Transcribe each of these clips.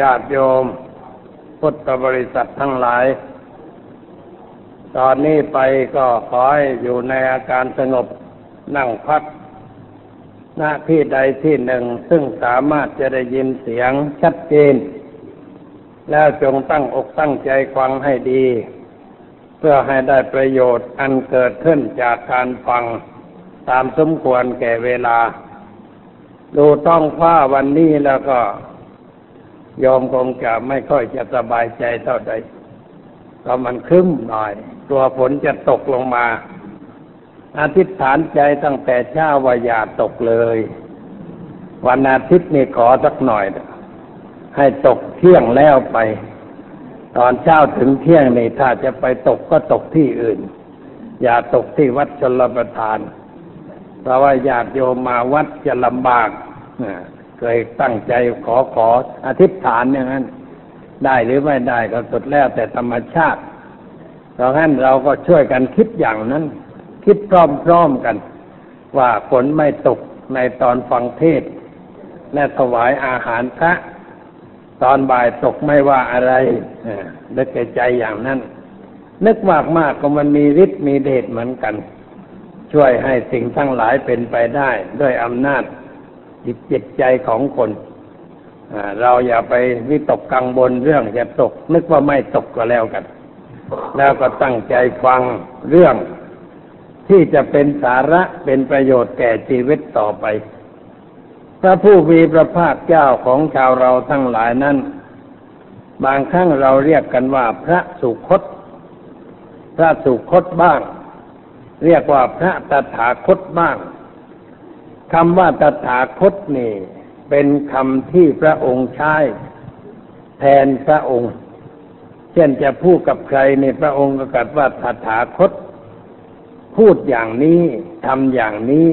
ญาติโยม พุทธบริษัททั้งหลาย ตอนนี้ไปก็ขอให้อยู่ในอาการสงบนั่งพักหน้าที่ใดที่หนึ่ง ซึ่งสามารถจะได้ยินเสียงชัดเจน แล้วจงตั้งอกตั้งใจฟังให้ดี เพื่อให้ได้ประโยชน์อันเกิดขึ้นจากการฟังตามสมควรแก่เวลา ดูต้องฟ้าวันนี้แล้วก็ โยมคงจะไม่ค่อยจะสบายใจเท่าใดเพราะมันคึ้มหน่อย ตัวฝนจะตกลงมาอธิษฐานใจตั้งแต่เช้าว่าอย่าตกเลย วันอาทิตย์นี่ขอสักหน่อย ให้ตกเที่ยงแล้วไป ตอนเช้าถึงเที่ยงนี่ถ้าจะไปตกก็ตกที่อื่น อย่าตกที่วัดชลประทาน เพราะว่าญาติโยมมาวัดจะลำบาก เคยตั้งใจขอขออธิษฐานอย่างนั้น ได้หรือไม่ได้ก็สุดแล้วแต่ธรรมชาติเพราะฉะนั้นเราก็ช่วยกันคิดอย่างนั้น คิดพร้อมๆกัน ว่าฝนไม่ตกในตอนฟังเทศ และถวายอาหารพระตอนบ่ายตกไม่ว่าอะไรนึกใจอย่างนั้น นึกมากมากก็มันมีฤทธิ์มีเดชเหมือนกัน ช่วยให้สิ่งทั้งหลายเป็นไปได้ด้วยอำนาจ จิตจิตใจของคนเราอย่าไปวิตกกังวลเรื่องจะตก นึกว่าไม่ตกก็แล้วกัน แล้วก็ตั้งใจฟังเรื่อง ที่จะเป็นสาระเป็นประโยชน์แก่ชีวิตต่อไป พระผู้มีพระภาคเจ้าของชาวเราทั้งหลายนั้น บางครั้งเราเรียกกันว่าพระสุคต พระสุคตบ้าง เรียกว่าพระตถาคตบ้าง คำว่าตถาคตนี่ เป็นคำที่พระองค์ใช้แทนพระองค์ เช่นจะพูดกับใครในพระองค์ก็กัดว่าตถาคต พูดอย่างนี้ทำอย่างนี้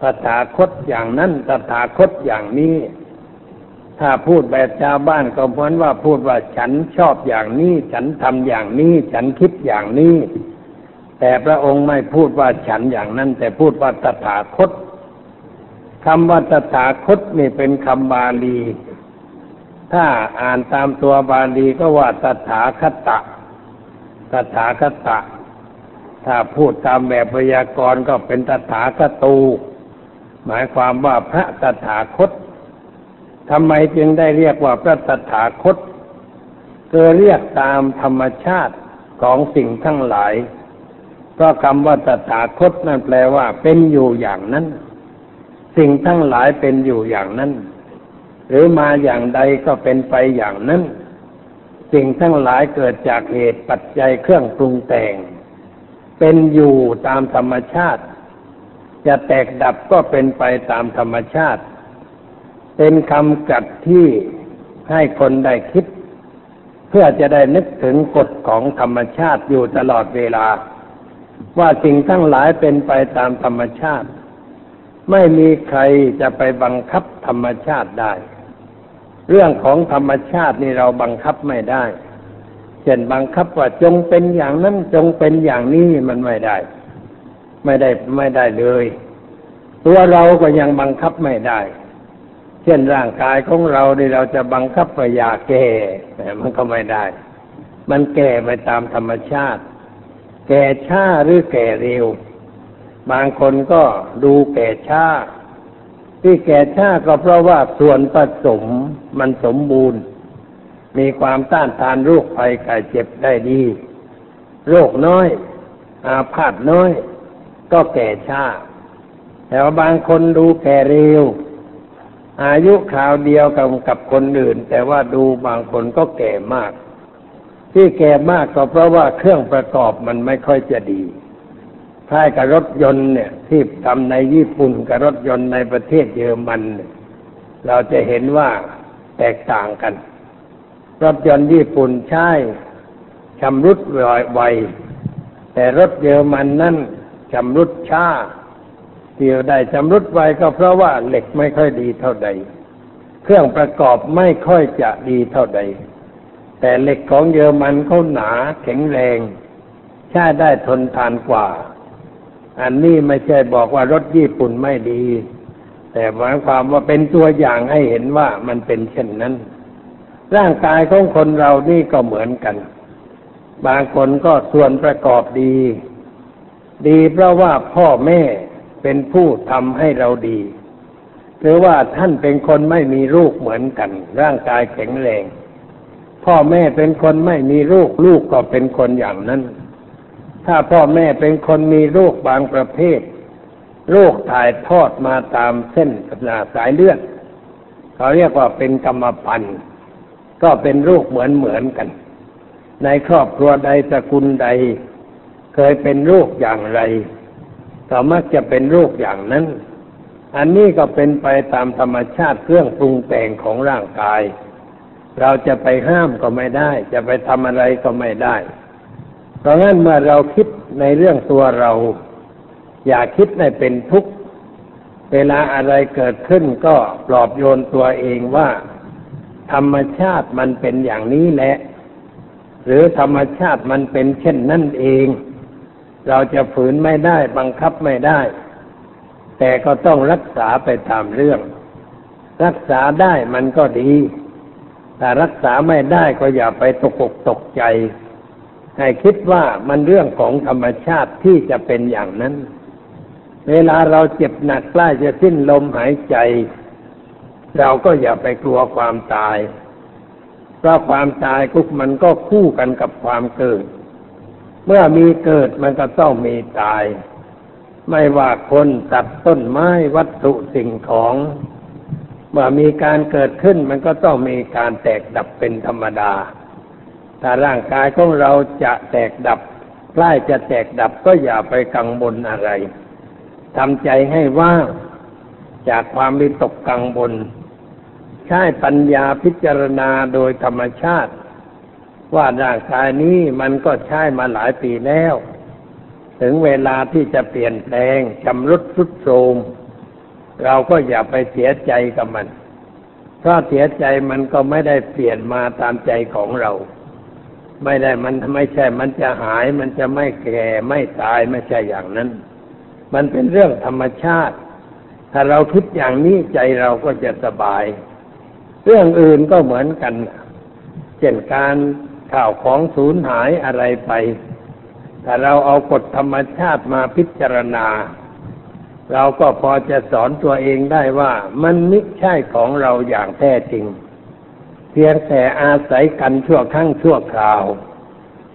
ตถาคตอย่างนั้นตถาคตอย่างนี้ ถ้าพูดแบบชาวบ้านก็เหมือนว่าพูดว่าฉันชอบอย่างนี้ ฉันทำอย่างนี้ ฉันคิดอย่างนี้ แต่พระองค์ไม่พูดว่าฉันอย่างนั้น แต่พูดว่าตถาคต คำว่าตถาคตนี่เป็นคำบาลี ถ้าอ่านตามตัวบาลีก็ว่าตถาคตะ ตถาคตะ ถ้าพูดตามแบบพยากรณ์ก็เป็นตถาคตู หมายความว่าพระตถาคตทำไมจึงได้เรียกว่าพระตถาคตเกิดเรียกตามธรรมชาติของสิ่งทั้งหลายเพราะคำว่าตถาคตนั่นแปลว่าเป็นอยู่อย่างนั้น สิ่งทั้งหลายเป็นอยู่อย่างนั้น หรือมาอย่างใดก็เป็นไปอย่างนั้น สิ่งทั้งหลายเกิดจากเหตุปัจจัยเครื่องปรุงแต่ง เป็นอยู่ตามธรรมชาติ จะแตกดับก็เป็นไปตามธรรมชาติ เป็นคำกัดที่ให้คนได้คิด เพื่อจะได้นึกถึงกฎของธรรมชาติอยู่ตลอดเวลา ว่าสิ่งทั้งหลายเป็นไปตามธรรมชาติ ไม่มีใครจะไปบังคับธรรมชาติได้ เรื่องของธรรมชาตินี่เราบังคับไม่ได้ เช่นบังคับว่าจงเป็นอย่างนั้นจงเป็นอย่างนี้มันไม่ได้ ไม่ได้ไม่ได้เลย ตัวเราก็ยังบังคับไม่ได้ เช่นร่างกายของเราเนี่เราจะบังคับไปอยาแก่แต่มันก็ไม่ได้ มันแก่ไปตามธรรมชาติ แก่ช้าหรือแก่เร็ว บางคนก็ดูแก่ช้า ที่แก่ช้าก็เพราะว่าส่วนผสมมันสมบูรณ์ มีความต้านทานโรคภัยไข้เจ็บได้ดี โรคน้อย อาพาธน้อย ก็แก่ช้า แต่ว่าบางคนดูแก่เร็ว อายุคราวเดียวกับกับคนอื่น แต่ว่าดูบางคนก็แก่มาก ที่แก่มากก็เพราะว่าเครื่องประกอบมันไม่ค่อยจะดี คล้ายกับรถยนต์เนี่ย ที่ทำในญี่ปุ่นกับรถยนต์ในประเทศเยอรมัน เราจะเห็นว่าแตกต่างกัน รถยนต์ญี่ปุ่นใช้ชำรุดไวแต่รถเยอรมันนั่นชำรุดช้าเดียวได้ชำรุดไวก็เพราะว่าเหล็กไม่ค่อยดีเท่าใด เครื่องประกอบไม่ค่อยจะดีเท่าใด แต่เหล็กของเยอรมันเขาหนาแข็งแรง ใช้ได้ทนทานกว่า อันนี้ไม่ใช่บอกว่ารถญี่ปุ่นไม่ดี แต่หมายความว่าเป็นตัวอย่างให้เห็นว่ามันเป็นเช่นนั้น ร่างกายของคนเรานี่ก็เหมือนกัน บางคนก็ส่วนประกอบดี ดีเพราะว่าพ่อแม่เป็นผู้ทำให้เราดีหรือว่าท่านเป็นคนไม่มีลูกเหมือนกัน ร่างกายแข็งแรง พ่อแม่เป็นคนไม่มีลูกลูกก็เป็นคนอย่างนั้น ถ้าพ่อแม่เป็นคนมีลูกบางประเภทโรคถ่ายทอดมาตามเส้นสายเลือดเขาเรียกว่าเป็นกรรมพันธุ์ก็เป็นโรคเหมือนเหมือนกัน ในครอบครัวใดตระกูลใด เคยเป็นโรคอย่างไรก็มักจะเป็นโรคอย่างนั้น อันนี้ก็เป็นไปตามธรรมชาติเครื่องปรุงแต่งของร่างกาย เราจะไปห้ามก็ไม่ได้ จะไปทำอะไรก็ไม่ได้ เพราะงั้นเมื่อเราคิดในเรื่องตัวเรา อย่าคิดให้เป็นทุกข์ เวลาอะไรเกิดขึ้นก็ปลอบโยนตัวเองว่า ธรรมชาติมันเป็นอย่างนี้แหละ หรือธรรมชาติมันเป็นเช่นนั่นเอง เราจะฝืนไม่ได้บังคับไม่ได้ แต่ก็ต้องรักษาไปตามเรื่อง รักษาได้มันก็ดี แต่รักษาไม่ได้ก็อย่าไปตกอกตกใจ ให้คิดว่ามันเรื่องของธรรมชาติที่จะเป็นอย่างนั้น เวลาเราเจ็บหนักใกล้จะสิ้นลมหายใจ เราก็อย่าไปกลัวความตาย เพราะความตายกุกมันก็คู่กันกับความเกิด เมื่อมีเกิดมันก็ต้องมีตาย ไม่ว่าคนตัดต้นไม้วัตถุสิ่งของ เมื่อมีการเกิดขึ้นมันก็ต้องมีการแตกดับเป็นธรรมดา ถ้าร่างกายของเราจะแตกดับใกล้จะแตกดับก็อย่าไปกังวลอะไรทำใจให้ว่างจากความวิตกกังวลใช้ปัญญาพิจารณาโดยธรรมชาติ ว่าร่างกายนี้มันก็ใช้มาหลายปีแล้ว ถึงเวลาที่จะเปลี่ยนแปลงชำรุดทรุดโทรมเราก็อย่าไปเสียใจกับมัน เพราะเสียใจมันก็ไม่ได้เปลี่ยนมาตามใจของเรา ไม่ได้มันไม่ใช่ มันจะหาย มันจะไม่แก่ไม่ตายไม่ใช่อย่างนั้น มันเป็นเรื่องธรรมชาติ ถ้าเราคิดอย่างนี้ใจเราก็จะสบาย เรื่องอื่นก็เหมือนกัน เช่นการข่าวของสูญหายอะไรไป ถ้าเราเอากฎธรรมชาติมาพิจารณา เราก็พอจะสอนตัวเองได้ว่ามันไม่ใช่ของเราอย่างแท้จริง เพียงแต่อาศัยกันชั่วครั้งชั่วคราว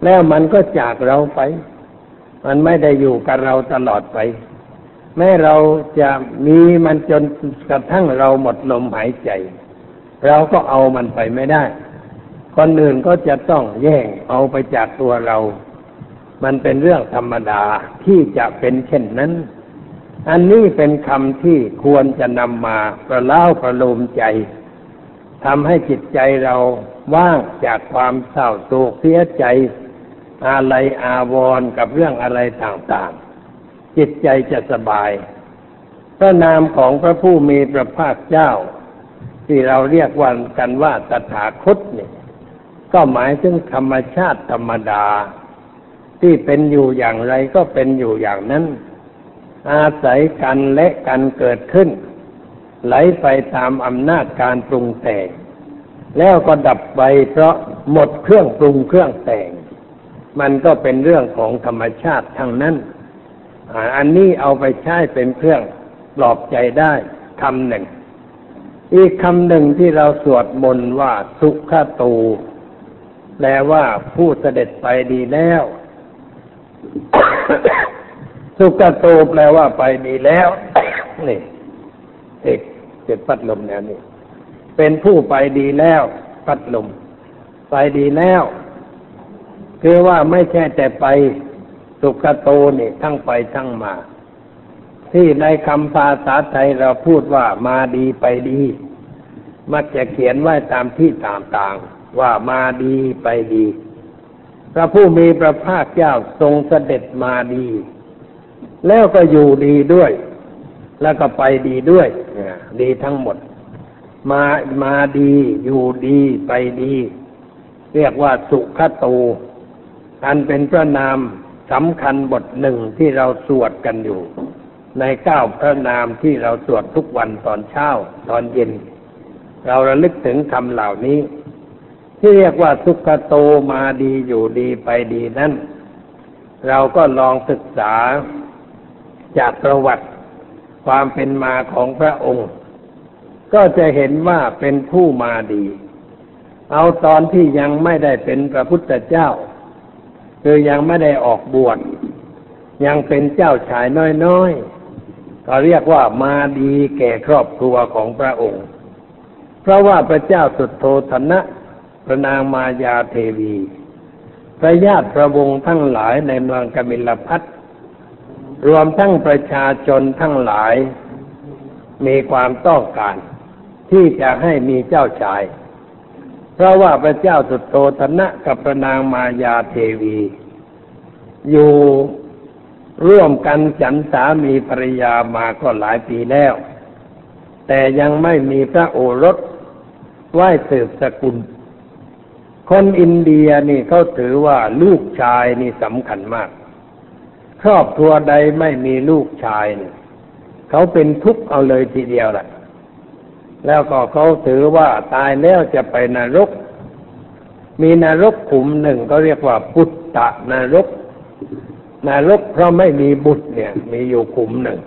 แล้วมันก็จากเราไป มันไม่ได้อยู่กับเราตลอดไป แม้เราจะมีมันจนกระทั่งเราหมดลมหายใจ เราก็เอามันไปไม่ได้ คนอื่นก็จะต้องแย่งเอาไปจากตัวเรา มันเป็นเรื่องธรรมดาที่จะเป็นเช่นนั้น อันนี้เป็นคำที่ควรจะนำมาประเล่าประโลมใจ ทำให้จิตใจเราว่างจากความเศร้าโศกเสียใจ อะไรอาวรกับเรื่องอะไรต่างๆ จิตใจจะสบาย พระนามของพระผู้มีพระภาคเจ้า ที่เราเรียกวันกันว่าตถาคตเนี่ยก็หมายถึงธรรมชาติธรรมดา ที่เป็นอยู่อย่างไรก็เป็นอยู่อย่างนั้น อาศัยกันและกันเกิดขึ้น ไหลไปตามอำนาจการปรุงแต่ง แล้วก็ดับไปเพราะหมดเครื่องปรุงเครื่องแต่ง มันก็เป็นเรื่องของธรรมชาติทั้งนั้น อันนี้เอาไปใช้เป็นเครื่องปลอบใจได้คำหนึ่ง อีกคำหนึ่งที่เราสวดมนต์ว่าสุขตูแปลว่าผู้เสด็จไปดีแล้ว สุขตูแปลว่าไปดีแล้วนี่ เอกเจ็ดปัดลมแนวนี้ เป็นผู้ไปดีแล้วปัดลม ไปดีแล้ว คือว่าไม่ใช่แต่ไปสุขโตนี่ทั้งไปทั้งมา ที่ในคำภาษาไทยเราพูดว่ามาดีไปดี มักจะเขียนไว้ตามที่ต่างๆว่ามาดีไปดี พระผู้มีพระภาคเจ้าทรงเสด็จมาดี แล้วก็อยู่ดีด้วย แล้วก็ไปดีด้วย ดีทั้งหมด มามาดีอยู่ดีไปดี เรียกว่าสุขโต อันเป็นพระนามสำคัญบทหนึ่งที่เราสวดกันอยู่ ในเก้าพระนามที่เราสวดทุกวันตอนเช้าตอนเย็น เราระลึกถึงคำเหล่านี้ ที่เรียกว่าสุขโตมาดีอยู่ดีไปดีนั้นเราก็ลองศึกษาจากประวัติ ความเป็นมาของพระองค์ ก็จะเห็นว่าเป็นผู้มาดี เอาตอนที่ยังไม่ได้เป็นพระพุทธเจ้า คือยังไม่ได้ออกบวชยังเป็นเจ้าชายน้อยๆก็เรียกว่ามาดีแก่ครอบครัวของพระองค์ เพราะว่าพระเจ้าสุดโทธนะพระนางมายาเทวี พระญาติพระวงศ์ทั้งหลายในเมืองกมิลพัท รวมทั้งประชาชนทั้งหลาย มีความต้องการ ที่จะให้มีเจ้าชาย เพราะว่าพระเจ้าสุดโทธนะกับพระนางมายาเทวี อยู่ร่วมกันฉันสามีภรรยามาก็หลายปีแล้ว แต่ยังไม่มีพระโอรสไหว้สืบสกุล คนอินเดียนี่เขาถือว่าลูกชายนี่สำคัญมาก ครอบครัวใดไม่มีลูกชายเนี่ยเขาเป็นทุกข์เอาเลยทีเดียวแหละแล้วก็เขาถือว่าตายแล้วจะไปนรก มีนรกขุมหนึ่งก็เรียกว่าปุตตะนรก นรกเพราะไม่มีบุตรเนี่ย มีอยู่ขุมหนึ่ง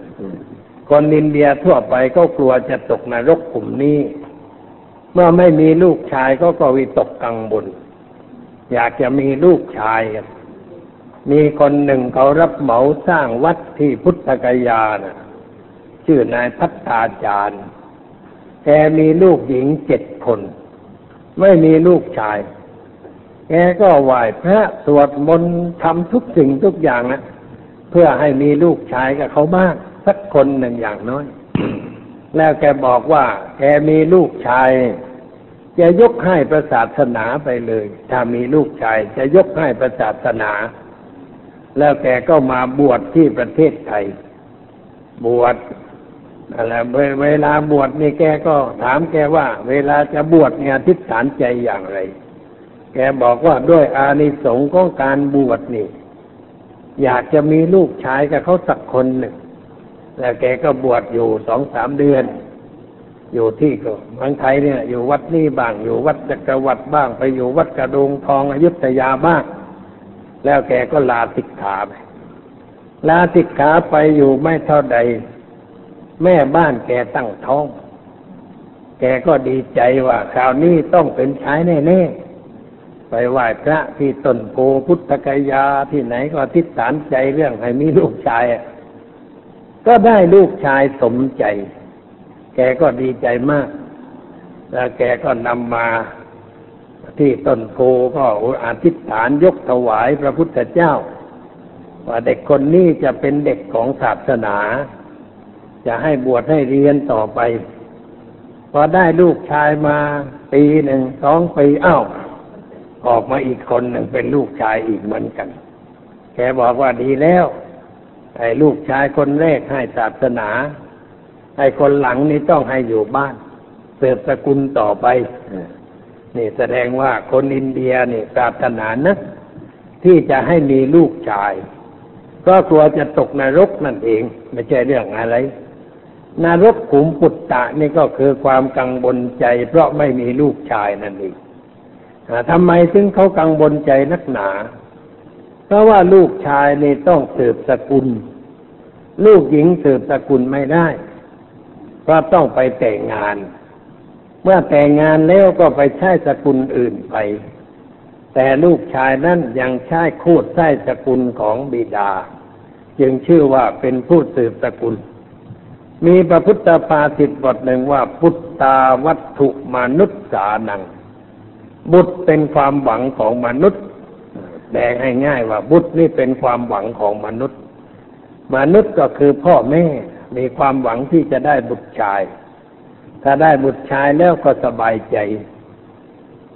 คนอินเดียทั่วไปก็กลัวจะตกนรกขุมนี้ เมื่อไม่มีลูกชายก็ก็วิตกกังวลอยากจะมีลูกชาย มีคนหนึ่งเขารับเหมาสร้างวัดที่พุทธกยานะชื่อนายพัฒนาจารย์แกมีลูกหญิงเจ็ดคน ไม่มีลูกชาย แกก็ไหว้พระสวดมนต์ทำทุกสิ่งทุกอย่างนะเพื่อให้มีลูกชายกับเขาบ้างสักคนหนึ่งอย่างน้อย แล้วแกบอกว่า แกมีลูกชาย จะยกให้ประศาสนาไปเลย ถ้ามีลูกชาย จะยกให้ประศาสนา แล้วแกก็มาบวชที่ประเทศไทย บวชอะไรเวลาบวชนี่แกก็ถามแกว่า เวลาจะบวชเนี่ยทิฏฐานใจอย่างไร แกบอกว่าด้วยอานิสงส์ของการบวชนี่ อยากจะมีลูกชายกับเขาสักคนหนึ่งแล้วแกก็บวชอยู่สองสามเดือน อยู่ที่ก็เมืองไทยเนี่ย อยู่วัดนี่บ้างอยู่วัดจักรวรรดิบ้าง ไปอยู่วัดกระดงทองอยุธยาบ้าง แล้วแกก็ลาสิกขาไป ลาสิกขาไปอยู่ไม่เท่าใด แม่บ้านแกตั้งท้อง แกก็ดีใจว่าคราวนี้ต้องเป็นชายแน่ๆ ไปไหว้พระที่ต้นโพพุทธกยาที่ไหนก็ทิฏฐานใจเรื่องให้มีลูกชาย ก็ได้ลูกชายสมใจ แกก็ดีใจมาก แล้วแกก็นำมา ที่ต้นโพก็อธิษฐานยกถวายพระพุทธเจ้า ว่าเด็กคนนี้จะเป็นเด็กของศาสนา จะให้บวชให้เรียนต่อไป พอได้ลูกชายมาปีหนึ่งสองปีอ้าวออกมาอีกคนหนึ่งเป็นลูกชายอีกเหมือนกัน แกบอกว่าดีแล้วไอ้ลูกชายคนแรกให้ศาสนาไอ้คนหลังนี่ต้องให้อยู่บ้านเสืบสกุลต่อไป นี่แสดงว่าคนอินเดียนี่ปรารถนานะที่จะให้มีลูกชาย ก็กลัวจะตกนรกนั่นเอง ไม่ใช่เรื่องอะไร นรกขุมปุตตะนี่ก็คือความกังวลใจ เพราะไม่มีลูกชายนั่นเองทำไมถึงเขากังวลใจนักหนา เพราะว่าลูกชายนี่ต้องสืบสกุล ลูกหญิงสืบสกุลไม่ได้ เพราะต้องไปแต่งงาน เมื่อแต่งงานแล้วก็ไปใช้สกุลอื่นไป แต่ลูกชายนั้นยังใช้คูดใช้สกุลของบิดา จึงชื่อว่าเป็นผู้สืบสกุล มีพระพุทธภาษิตบทหนึ่งว่าพุทธาวัตถุมนุษย์สานัง บุตรเป็นความหวังของมนุษย์แปลให้ง่ายว่าบุตรนี่เป็นความหวังของมนุษย์ มนุษย์ก็คือพ่อแม่มีความหวังที่จะได้บุตรชาย ถ้าได้บุตรชายแล้วก็สบายใจ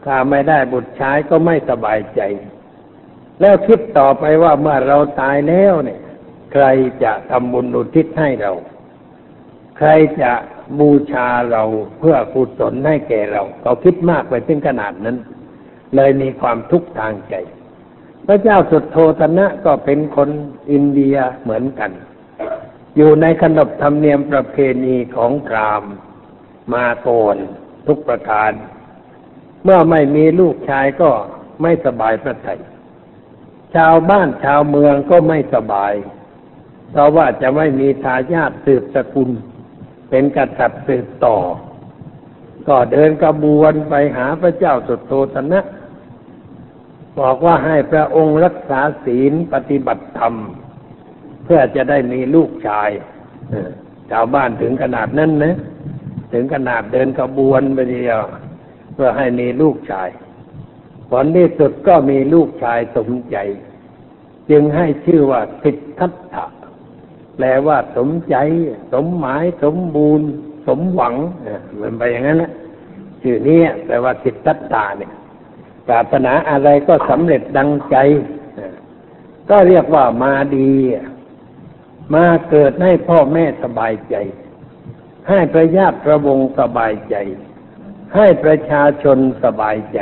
ถ้าไม่ได้บุตรชายก็ไม่สบายใจ แล้วคิดต่อไปว่าเมื่อเราตายแล้วเนี่ย ใครจะทำบุญอุทิศให้เรา ใครจะบูชาเราเพื่อกุศลให้แก่เรา เขาคิดมากไปถึงขนาดนั้น เลยมีความทุกข์ทางใจ พระเจ้าสุดโทตนะก็เป็นคนอินเดียเหมือนกัน อยู่ในขนบธรรมเนียมประเพณีของพราหมณ์ มาโกนทุกประการ เมื่อไม่มีลูกชายก็ไม่สบายพระทัยชาวบ้านชาวเมืองก็ไม่สบาย เพราะว่าจะไม่มีทายาทสืบสกุล เป็นกษัตริย์สืบต่อ ก็เดินกระบวนไปหาพระเจ้าสุโธทนะ บอกว่าให้พระองค์รักษาศีลปฏิบัติธรรม เพื่อจะได้มีลูกชายชาวบ้านถึงขนาดนั้นนะ ถึงขนาดเดินกระบวนไปเดียวเพื่อให้มีลูกชายผลที่สุดก็มีลูกชายสมใจ จึงให้ชื่อว่าสิทธัตถะแปลว่าสมใจ สมหมาย สมบูรณ์ สมหวังเหมือนไปอย่างนั้นนะชื่อนี้แปลว่าสิทธัตถะเนี่ยปรารถนาอะไรก็สำเร็จดังใจก็เรียกว่ามาดี มาเกิดให้พ่อแม่สบายใจ ให้ประญาติประวงสบายใจ ให้ประชาชนสบายใจ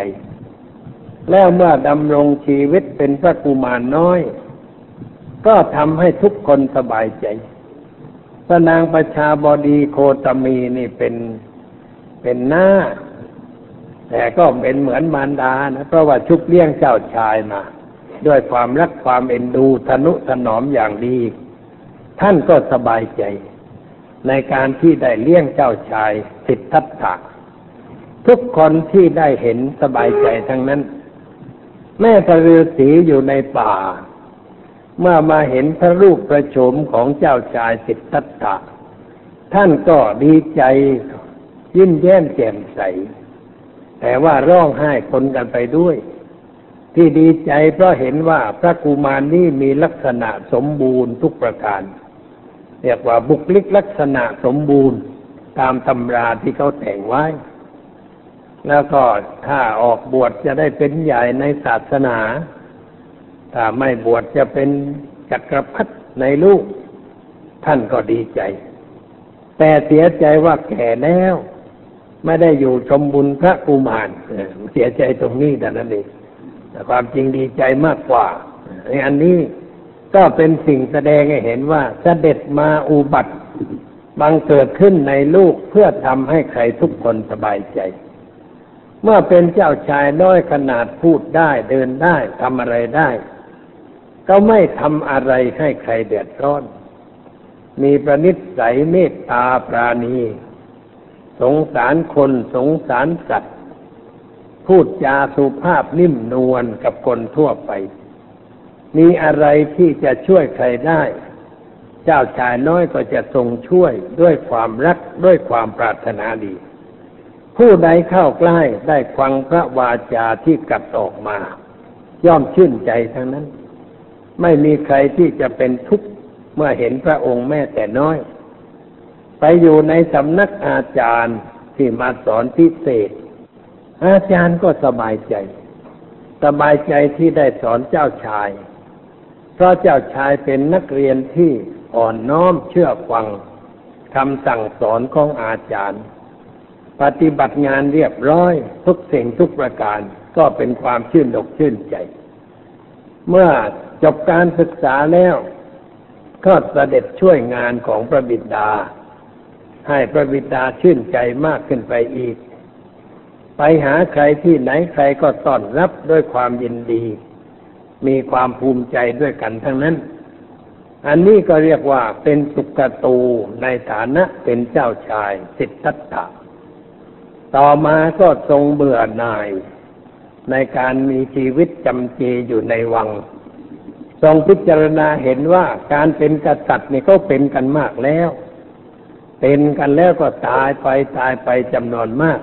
แล้วเมื่อดำรงชีวิตเป็นพระกุมารน้อย ก็ทำให้ทุกคนสบายใจพระนางประชาบดีโคตมีนี่เป็นเป็นหน้า แต่ก็เป็นเหมือนมารดานะเพราะว่าชุบเลี้ยงเจ้าชายมา ด้วยความรักความเอ็นดูทนุถนอมอย่างดี ท่านก็สบายใจ ในการที่ได้เลี้ยงเจ้าชายสิทธัตถะทุกคนที่ได้เห็นสบายใจทั้งนั้น แม่พระฤาษีอยู่ในป่า เมื่อมาเห็นพระรูปประโฉมของเจ้าชายสิทธัตถะท่านก็ดีใจยิ้มแย้มแจ่มใส แต่ว่าร้องไห้คนกันไปด้วย ที่ดีใจเพราะเห็นว่าพระกุมารนี้มีลักษณะสมบูรณ์ทุกประการ เรียกว่าบุคลิกลักษณะสมบูรณ์ตามตำราที่เขาแต่งไว้ แล้วก็ถ้าออกบวชจะได้เป็นใหญ่ในศาสนา ถ้าไม่บวชจะเป็นจักรพรรดิในลูก ท่านก็ดีใจ แต่เสียใจว่าแก่แล้ว ไม่ได้อยู่ชมบุญพระกุมารเสียใจตรงนี้แต่นั้นเองแต่ความจริงดีใจมากกว่าในอันนี้ ก็เป็นสิ่งแสดงให้เห็นว่าเสด็จมาอุบัติบังเกิดขึ้นในลูกเพื่อทำให้ใครทุกคนสบายใจ เมื่อเป็นเจ้าชายน้อยขนาดพูดได้เดินได้ทำอะไรได้ ก็ไม่ทำอะไรให้ใครเดือดร้อน มีประนิสัยเมตตาปราณี สงสารคนสงสารสัตว์ พูดจาสุภาพนิ่มนวลกับคนทั่วไป มีอะไรที่จะช่วยใครได้ เจ้าชายน้อยก็จะทรงช่วยด้วยความรักด้วยความปรารถนาดี ผู้ใดเข้าใกล้ได้ฟังพระวาจาที่กัดออกมา ย่อมชื่นใจทั้งนั้น ไม่มีใครที่จะเป็นทุกข์เมื่อเห็นพระองค์แม่แต่น้อย ไปอยู่ในสำนักอาจารย์ที่มาสอนพิเศษ อาจารย์ก็สบายใจ สบายใจที่ได้สอนเจ้าชาย เพราะเจ้าชายเป็นนักเรียนที่อ่อนน้อมเชื่อฟังคำสั่งสอนของอาจารย์ ปฏิบัติงานเรียบร้อย ทุกสิ่งทุกประการก็เป็นความชื่นอกชื่นใจ เมื่อจบการศึกษาแล้ว ก็เสด็จช่วยงานของพระบิดา ให้พระบิดาชื่นใจมากขึ้นไปอีก ไปหาใครที่ไหนใครก็ต้อนรับด้วยความยินดี มีความภูมิใจด้วยกันทั้งนั้น อันนี้ก็เรียกว่าเป็นสุกตูในฐานะเป็นเจ้าชายสิทธัตถะ ต่อมาก็ทรงเบื่อหน่าย ในการมีชีวิตจำเจอยู่ในวัง ทรงพิจารณาเห็นว่าการเป็นกษัตริย์นี่ก็เป็นกันมากแล้ว เป็นกันแล้วก็ตายไปตายไปจำนวนมาก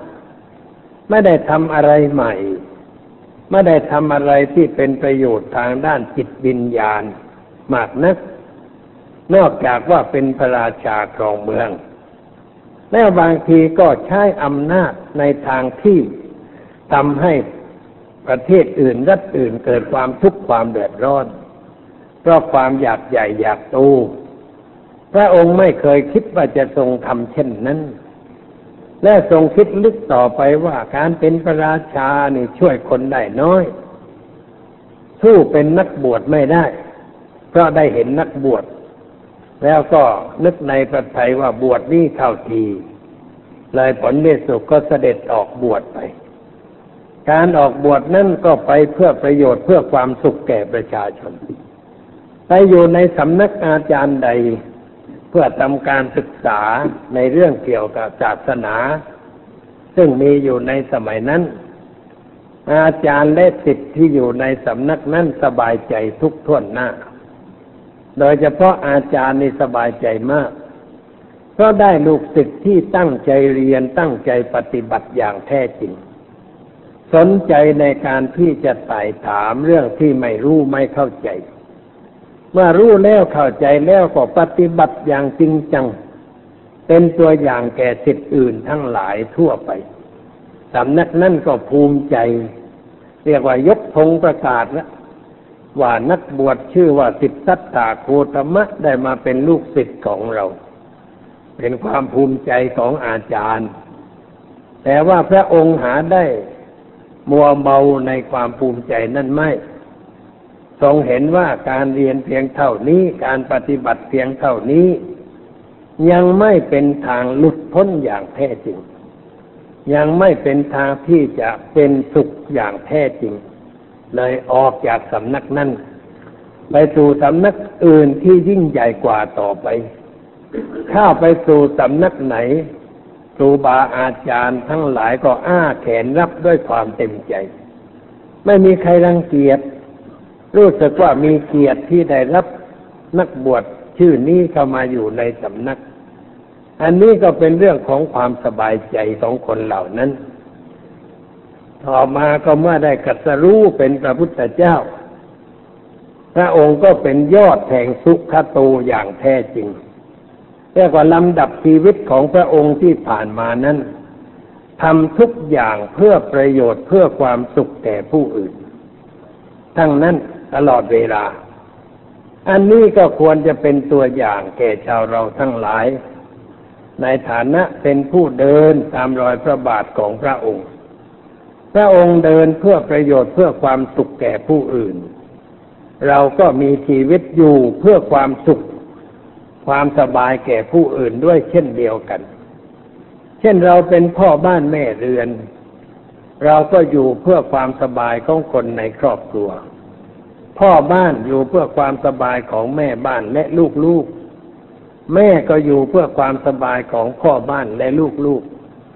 ไม่ได้ทำอะไรใหม่ ไม่ได้ทำอะไรที่เป็นประโยชน์ทางด้านจิตวิญญาณมากนัก นอกจากว่าเป็นพระราชาครองเมือง แล้วบางทีก็ใช้อำนาจในทางที่ทำให้ประเทศอื่นรัฐอื่นเกิดความทุกข์ความเดือดร้อน เพราะความอยากใหญ่อยากโตพระองค์ไม่เคยคิดว่าจะทรงทำเช่นนั้น และทรงคิดลึกต่อไปว่าการเป็นพระราชานี่ช่วยคนได้น้อย สู้เป็นนักบวชไม่ได้ เพราะได้เห็นนักบวช แล้วก็นึกในประทัยว่าบวชนี่เข้าทีเลยผลที่สุก็เสด็จออกบวชไป การออกบวชนั่นก็ไปเพื่อประโยชน์เพื่อความสุขแก่ประชาชน ไปอยู่ในสำนักอาจารย์ใด เพื่อทำการศึกษาในเรื่องเกี่ยวกับศาสนา ซึ่งมีอยู่ในสมัยนั้น อาจารย์และสิทธิ์ที่อยู่ในสำนักนั้นสบายใจทุกท่วนหน้า โดยเฉพาะอาจารย์นี่สบายใจมากเพราะได้ลูกศิษย์ที่ตั้งใจเรียนตั้งใจปฏิบัติอย่างแท้จริง สนใจในการที่จะไต่ถามเรื่องที่ไม่รู้ไม่เข้าใจ เมื่อรู้แล้วเข้าใจแล้วก็ปฏิบัติอย่างจริงจัง เป็นตัวอย่างแก่สิทธิ์อื่นทั้งหลายทั่วไปสำนักนั่นก็ภูมิใจ เรียกว่ายกธงประกาศแล้วว่านักบวชชื่อว่าสิทธัตถาโคตมะได้มาเป็นลูกศิษย์ของเรา เป็นความภูมิใจของอาจารย์ แต่ว่าพระองค์หาได้มัวเมาในความภูมิใจนั่นไม่ ทรงเห็นว่าการเรียนเพียงเท่านี้ การปฏิบัติเพียงเท่านี้ ยังไม่เป็นทางหลุดพ้นอย่างแท้จริง ยังไม่เป็นทางที่จะเป็นสุขอย่างแท้จริง เลยออกจากสำนักนั้นไปสู่สำนักอื่นที่ยิ่งใหญ่กว่าต่อไปเข้าไปสู่สำนักไหนครูบาอาจารย์ทั้งหลายก็อ้าแขนรับด้วยความเต็มใจ ไม่มีใครรังเกียจ รู้สึกว่ามีเกียรติที่ได้รับนักบวชชื่อนี้เข้ามาอยู่ในสำนัก อันนี้ก็เป็นเรื่องของความสบายใจของคนเหล่านั้น ต่อมาก็เมื่อได้กัสรู้เป็นพระพุทธเจ้า พระองค์ก็เป็นยอดแห่งสุขโตอย่างแท้จริงเรียกว่าลำดับชีวิตของพระองค์ที่ผ่านมานั้นทำทุกอย่างเพื่อประโยชน์เพื่อความสุขแก่ผู้อื่น ทั้งนั้น ตลอดเวลา อันนี้ก็ควรจะเป็นตัวอย่างแก่ชาวเราทั้งหลาย ในฐานะเป็นผู้เดินตามรอยพระบาทของพระองค์ พระองค์เดินเพื่อประโยชน์เพื่อความสุขแก่ผู้อื่น เราก็มีชีวิตอยู่เพื่อความสุข ความสบายแก่ผู้อื่นด้วยเช่นเดียวกัน เช่นเราเป็นพ่อบ้านแม่เรือนเราก็อยู่เพื่อความสบายของคนในครอบครัว พ่อบ้านอยู่เพื่อความสบายของแม่บ้านและลูกๆ แม่ก็อยู่เพื่อความสบายของพ่อบ้านและลูก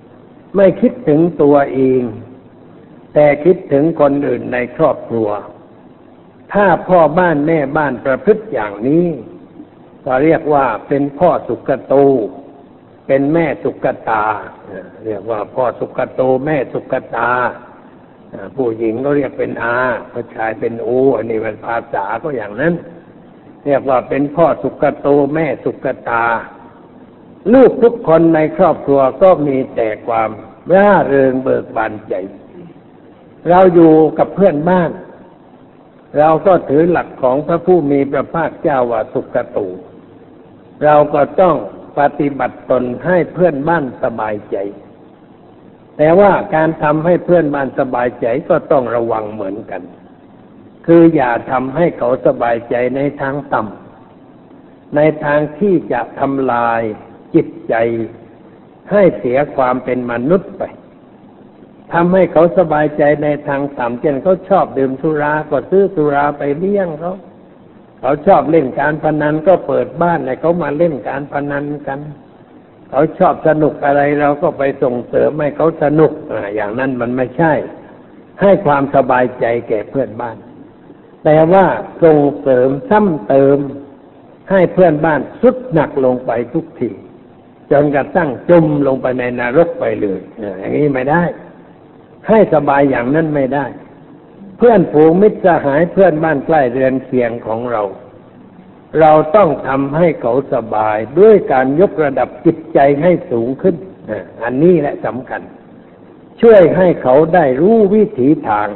ๆ ไม่คิดถึงตัวเอง แต่คิดถึงคนอื่นในครอบครัว ถ้าพ่อบ้านแม่บ้านประพฤติอย่างนี้ก็เรียกว่าเป็นพ่อสุกโต เป็นแม่สุกตา เรียกว่าพ่อสุกโตแม่สุกตา ผู้หญิงก็เรียกเป็นอาผู้ชายเป็นอูอันนี้เป็นภาษาก็อย่างนั้น เรียกว่าเป็นพ่อสุกโตแม่สุกตา ลูกทุกคนในครอบครัวก็มีแต่ความร่าเริงเบิกบานใจ เราอยู่กับเพื่อนบ้าน เราก็ถือหลักของพระผู้มีพระภาคเจ้าว่าสุกโตเราก็ต้องปฏิบัติตนให้เพื่อนบ้านสบายใจ แต่ว่าการทำให้เพื่อนบ้านสบายใจก็ต้องระวังเหมือนกัน คืออย่าทำให้เขาสบายใจในทางต่ำในทางที่จะทำลายจิตใจ ให้เสียความเป็นมนุษย์ไปทำให้เขาสบายใจในทางต่ำเช่นเขาชอบดื่มสุราก็ซื้อสุราไปเลี้ยงเขาเขาชอบเล่นการพนันก็เปิดบ้านให้เขามาเล่นการพนันกัน เขาชอบสนุกอะไรเราก็ไปส่งเสริมให้เขาสนุกอย่างนั้นมันไม่ใช่ ให้ความสบายใจแก่เพื่อนบ้าน แต่ว่าส่งเสริมซ้ำเติม ให้เพื่อนบ้านสุดหนักลงไปทุกทีจนกระทั่งจมลงไปในนรกไปเลยอย่างนี้ไม่ได้ ให้สบายอย่างนั้นไม่ได้ เพื่อนผูงมิตรสหายเพื่อนบ้านใกล้เรือนเคียงของเรา เราต้องทำให้เขาสบายด้วยการยกระดับจิตใจให้สูงขึ้นอันนี้แหละสำคัญ ช่วยให้เขาได้รู้วิถีทาง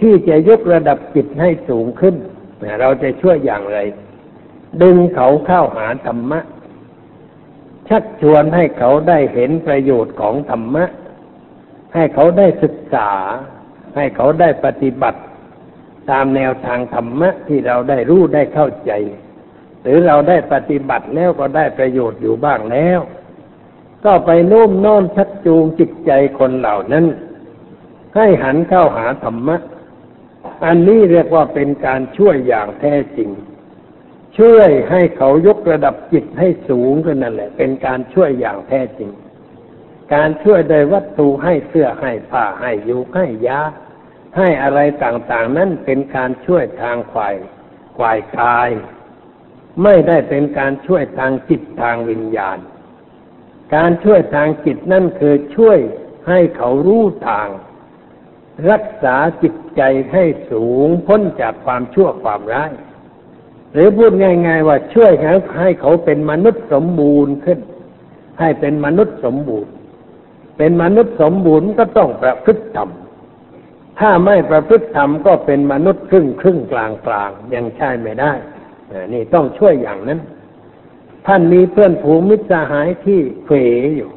ที่จะยกระดับจิตให้สูงขึ้นเราจะช่วยอย่างไร ดึงเขาเข้าหาธรรมะ ชักชวนให้เขาได้เห็นประโยชน์ของธรรมะ ให้เขาได้ศึกษา ให้เขาได้ปฏิบัติ ตามแนวทางธรรมะที่เราได้รู้ได้เข้าใจ หรือเราได้ปฏิบัติแล้วก็ได้ประโยชน์อยู่บ้างแล้ว ก็ไปนุ่มน้อมชักจูงจิตใจคนเหล่านั้น ให้หันเข้าหาธรรมะ อันนี้เรียกว่าเป็นการช่วยอย่างแท้จริง ช่วยให้เขายกระดับจิตให้สูงขึ้นนั่นแหละ เป็นการช่วยอย่างแท้จริง การช่วยโดยวัตถุให้เสื้อให้ผ้าให้อยู่ให้ยา ให้อะไรต่างๆ นั้นเป็นการช่วยทางฝ่ายฝ่ายกาย ไม่ได้เป็นการช่วยทางจิตทางวิญญาณ การช่วยทางจิตนั่นคือช่วยให้เขารู้ทาง รักษาจิตใจให้สูงพ้นจากความชั่วความร้าย หรือพูดง่าย ๆ ว่าช่วยให้เขาเป็นมนุษย์สมบูรณ์ขึ้น ให้เป็นมนุษย์สมบูรณ์ เป็นมนุษย์สมบูรณ์ก็ต้องประพฤติธรรม ถ้าไม่ประพฤติธรรมก็เป็นมนุษย์ครึ่งครึ่งกลางกลางยังใช่ไม่ได้นี่ต้องช่วยอย่างนั้น ท่านมีเพื่อนผูมิตรสหายที่เฟอยู่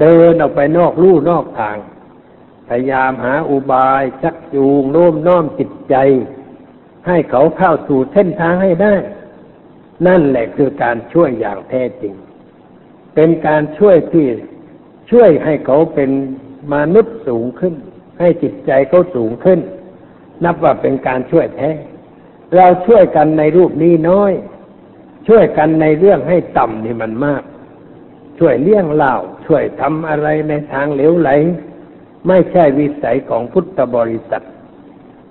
เดินออกไปนอกลู่นอกทาง พยายามหาอุบายชักจูงโน้มน้อมจิตใจ ให้เขาเข้าสู่เส้นทางให้ได้ นั่นแหละคือการช่วยอย่างแท้จริง เป็นการช่วยที่ช่วยให้เขาเป็นมนุษย์สูงขึ้น ให้จิตใจเขาสูงขึ้น นับว่าเป็นการช่วยแท้ เราช่วยกันในรูปนี้น้อย ช่วยกันในเรื่องให้ต่ำนี่มันมาก ช่วยเลี้ยงเล่าช่วยทำอะไรในทางเหลวไหล ไม่ใช่วิสัยของพุทธบริษัท